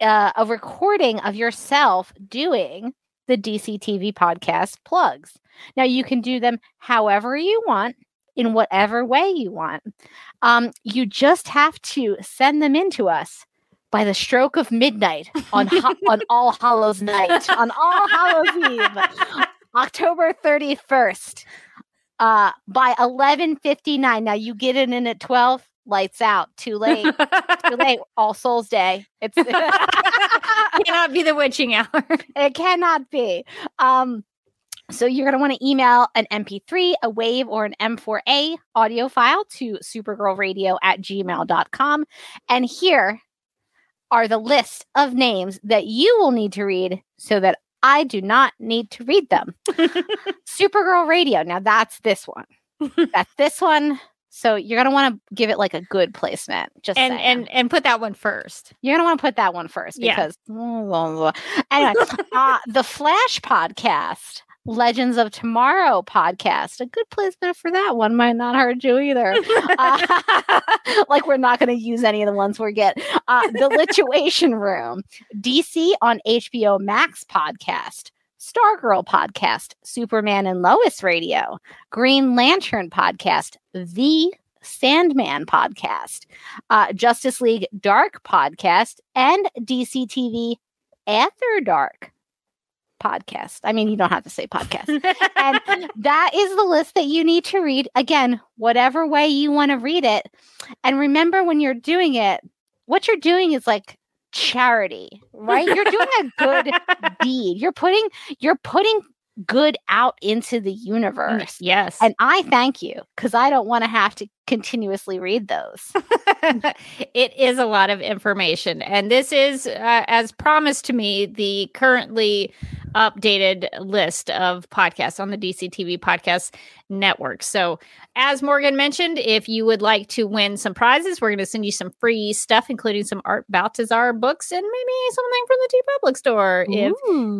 uh, a recording of yourself doing the DCTV podcast plugs. Now, you can do them however you want, in whatever way you want. Um, you just have to send them in to us by the stroke of midnight on ho- <laughs> on All Hallows Night, on All Hallows Eve, <laughs> October 31st, uh, by 11:59. Now you get it in at 12, lights out. Too late. Too late. <laughs> All Souls Day. It's <laughs> cannot be the witching hour. it cannot be. Um, so you're going to want to email an MP3, a WAVE, or an M4A audio file to supergirlradio at gmail.com. And here are the list of names that you will need to read so that I do not need to read them. <laughs> Supergirl Radio. Now that's this one. that's this one. So you're gonna want to give it like a good placement. Just and saying. and and put that one first. You're gonna want to put that one first Yeah. because anyway, <laughs> uh, the Flash podcast, Legends of Tomorrow podcast, a good placement for that one might not hurt you either. <laughs> Uh, <laughs> like we're not going to use any of the ones we get. Uh, the Lituation Room, DC on HBO Max podcast. Stargirl podcast, Superman and Lois radio, Green Lantern podcast, The Sandman podcast, uh, Justice League Dark podcast, and DC TV After Dark podcast. I mean, you don't have to say podcast. and <laughs> that is the list that you need to read. Again, whatever way you want to read it. And remember, when you're doing it, what you're doing is like charity, right? You're doing a good <laughs> deed. You're putting you're putting good out into the universe. yes. And I thank you because I don't want to have to continuously read those. <laughs> it is a lot of information. And this is, uh, as promised to me, the currently updated list of podcasts on the DC TV Podcast Network. So, as Morgan mentioned, if you would like to win some prizes, we're going to send you some free stuff, including some Art Baltazar books and maybe something from the T Public store. If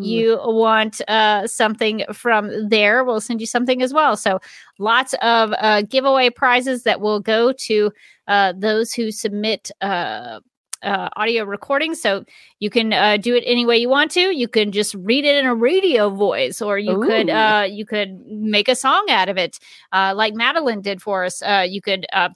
you want uh, something from there, we'll send you something as well. So, lots of uh, giveaway prizes that will go to uh, those who submit uh, audio recording. So you can uh, do it any way you want to. You can just read it in a radio voice, or you could uh, you could make a song out of it, uh, like Madeline did for us. Uh, you could. Uh,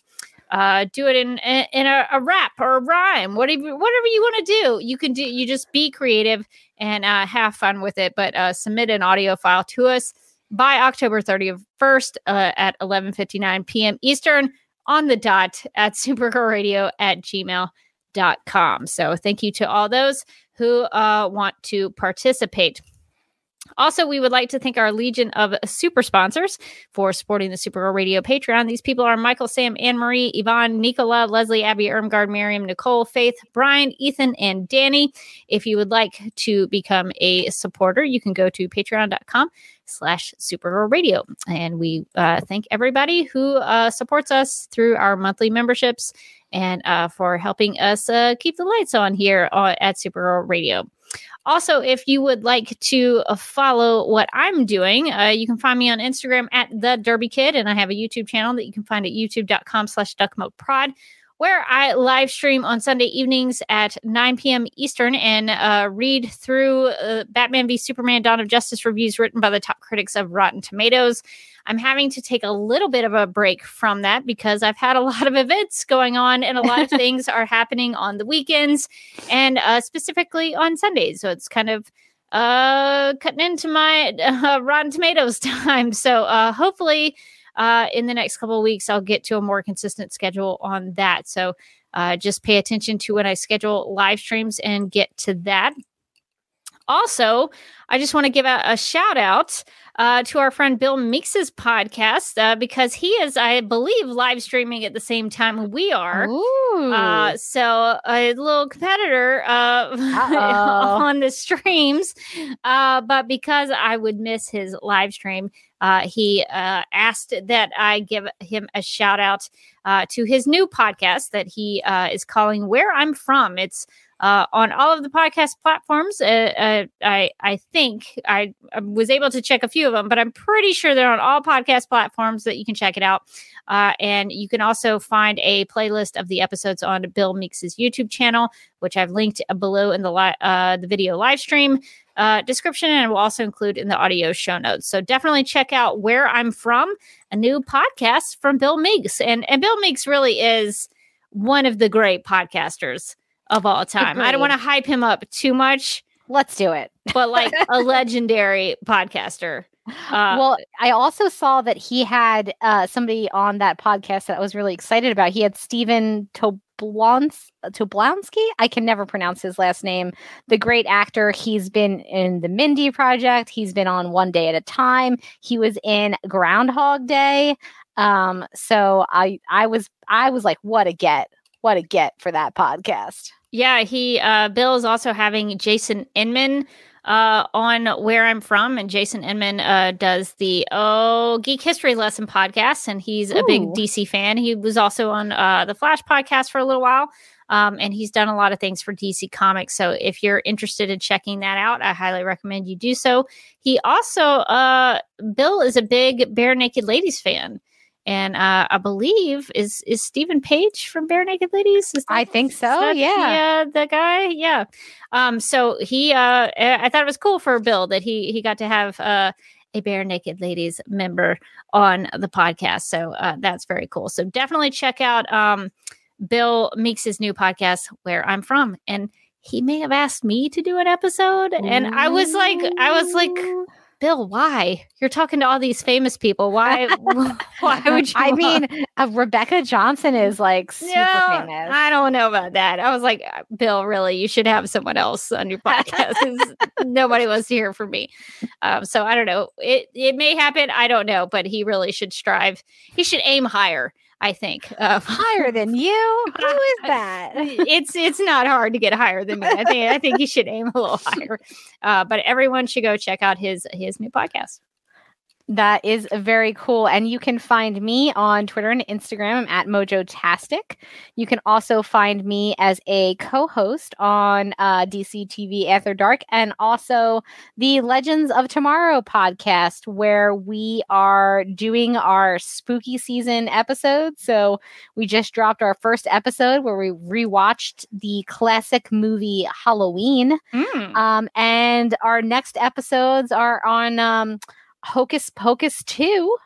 uh, do it in in a, a rap or a rhyme, whatever whatever you want to do. You can do. You just be creative and uh, have fun with it. But uh, submit an audio file to us by October 31st uh, at 11:59 p.m. Eastern on the dot at <laughs> supergirlradio at gmail.com. So thank you to all those who uh, want to participate. Also, we would like to thank our legion of super sponsors for supporting the Supergirl Radio Patreon. These people are Michael, Sam, Anne Marie, Yvonne, Nicola, Leslie, Abby, Ermgard, Miriam, Nicole, Faith, Brian, Ethan, and Danny. If you would like to become a supporter, you can go to patreon.com slash Supergirl Radio. And we uh, thank everybody who uh, supports us through our monthly memberships and uh, for helping us uh, keep the lights on here uh, at Supergirl Radio. Also, if you would like to uh, follow what I'm doing, uh, you can find me on Instagram at the Derby Kid, and I have a YouTube channel that you can find at youtube.com slash duckmoprod, where I live stream on Sunday evenings at 9 p.m. Eastern and uh, read through uh, Batman v Superman Dawn of Justice reviews written by the top critics of Rotten Tomatoes. I'm having to take a little bit of a break from that because I've had a <laughs> lot of events going on and a lot of <laughs> things are happening on the weekends and uh, specifically on Sundays. So it's kind of uh, cutting into my <laughs> uh, Rotten Tomatoes time. So uh, hopefully, uh, in the next couple of weeks, I'll get to a more consistent schedule on that. So uh, just pay attention to when I schedule live streams and get to that. Also, I just want to give a, a shout out uh, to our friend Bill Meeks's podcast uh, because he is, I believe, live streaming at the same time we are. Uh, so a little competitor uh, <laughs> on the streams, uh, but because I would miss his live stream, uh, he uh, asked that I give him a shout out uh, to his new podcast that he uh, is calling "Where I'm From." It's uh, on all of the podcast platforms. Uh, uh, I I think I, I was able to check a few of them, but I'm pretty sure they're on all podcast platforms that you can check it out. Uh, and you can also find a playlist of the episodes on Bill Meeks's YouTube channel, which I've linked below in the li- uh, the video live stream uh, description, and will also include in the audio show notes. So definitely check out Where I'm From, a new podcast from Bill Meeks, and and Bill Meeks really is one of the great podcasters of all time. I don't want to hype him up too much, Let's do it. but like a <laughs> legendary podcaster. Uh, well, I also saw that he had uh, somebody on that podcast that I was really excited about. He had Stephen Toblons- Toblonsky. I can never pronounce his last name. The great actor. He's been in the Mindy Project. He's been on One Day at a Time. He was in Groundhog Day. Um, so I, I was, I was like, what a get, what a get for that podcast. Yeah, he uh Bill is also having Jason Inman uh on where I'm from and Jason Inman uh does the oh Geek History Lesson podcast and he's a big DC fan. He was also on uh the Flash podcast for a little while. Um, and he's done a lot of things for DC Comics. So if you're interested in checking that out, I highly recommend you do so. He also, uh, Bill is a big Barenaked Ladies fan. And uh, I believe is is Steven Page from Barenaked Ladies? Is I think so, that yeah. the, uh, the guy, yeah. Um, so he, uh, I thought it was cool for Bill that he he got to have uh, a Barenaked Ladies member on the podcast. So uh, that's very cool. So definitely check out um, Bill Meeks' new podcast, Where I'm From, and he may have asked me to do an episode, and I was like, I was like. Bill, why? You're talking to all these famous people. Why? <laughs> why would you? I want- mean, uh, Rebecca Johnson is like super no, famous. I don't know about that. I was like, "Uh, Bill, really, you should have someone else on your podcast. <laughs> Nobody wants to hear from me. Um, so I don't know. It it may happen. I don't know, but he really should strive. He should aim higher. I think. Uh, Higher than you? <laughs> Who is that? it's it's not hard to get higher than me. I think I think he should aim a little <laughs> higher. Uh, but everyone should go check out his his new podcast. That is very cool. And you can find me on Twitter and Instagram I'm at Mojotastic. You can also find me as a co host on uh, DC TV After Dark and also the Legends of Tomorrow podcast, where we are doing our spooky season episodes. So we just dropped our first episode where we rewatched the classic movie Halloween. Um, and our next episodes are on um, Hocus Pocus 2,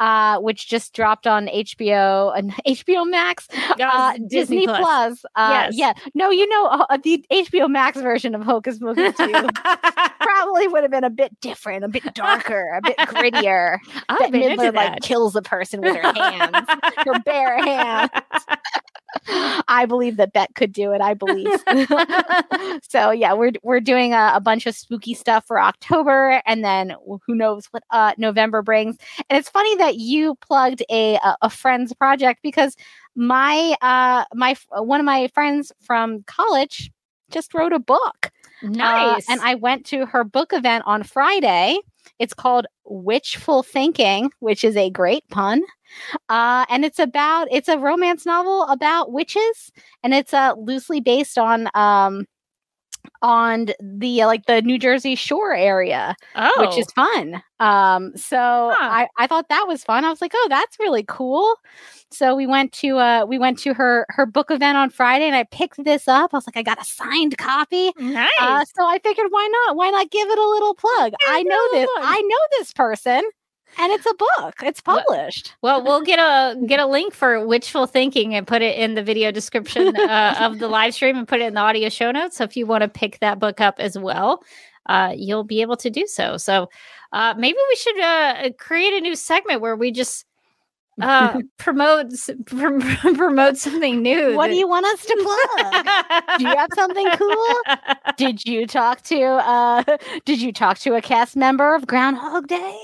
uh, which just dropped on HBO and <laughs> HBO Max, uh, Disney, Plus. Uh, Yes. Yeah. No, you know, uh, the HBO Max version of Hocus Pocus <laughs> 2 probably would have been a bit different, a bit darker, a bit <laughs> grittier. I've been into Midler like kills a person with her hands, her bare hands. I believe that Bette could do it. I believe. so yeah, we're we're doing a, a bunch of spooky stuff for October, and then who knows what uh, November brings. And it's funny that you plugged a a, friend's project because my uh my one of my friends from college just wrote a book. Uh, nice. and I went to her book event on Friday. It's called Witchful Thinking, which is a great pun. Uh, and it's about it's a romance novel about witches, and it's uh, loosely based on um on the uh, like the New Jersey Shore area oh, which is fun. Um, so I, I thought that was fun. I was like, oh, that's really cool. So we went to uh we went to her her book event on Friday and I picked this up. I was like, I got a signed copy. nice. Uh, so I figured why not? Why not give it a little plug? I know a this. I know this person and it's a book. It's published. Well, we'll get a <laughs> get a link for witchful thinking and put it in the video description uh, <laughs> of the live stream and put it in the audio show notes. So if you want to pick that book up as well, uh, you'll be able to do so. So uh, maybe we should uh, create a new segment where we just uh, promotes <laughs> prom- <laughs> promote something new. What do you want us to plug? do you have something cool? <laughs> Did you talk to uh did you talk to a cast member of Groundhog Day?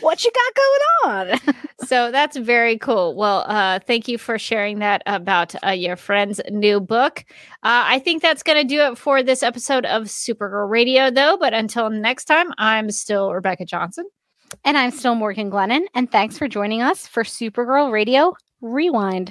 what you got going on? so that's very cool. Well, uh, thank you for sharing that about uh, your friend's new book. Uh, I think that's going to do it for this episode of Supergirl Radio, though. But until next time, I'm still Rebecca Johnson. And I'm still Morgan Glennon, and thanks for joining us for Supergirl Radio Rewind.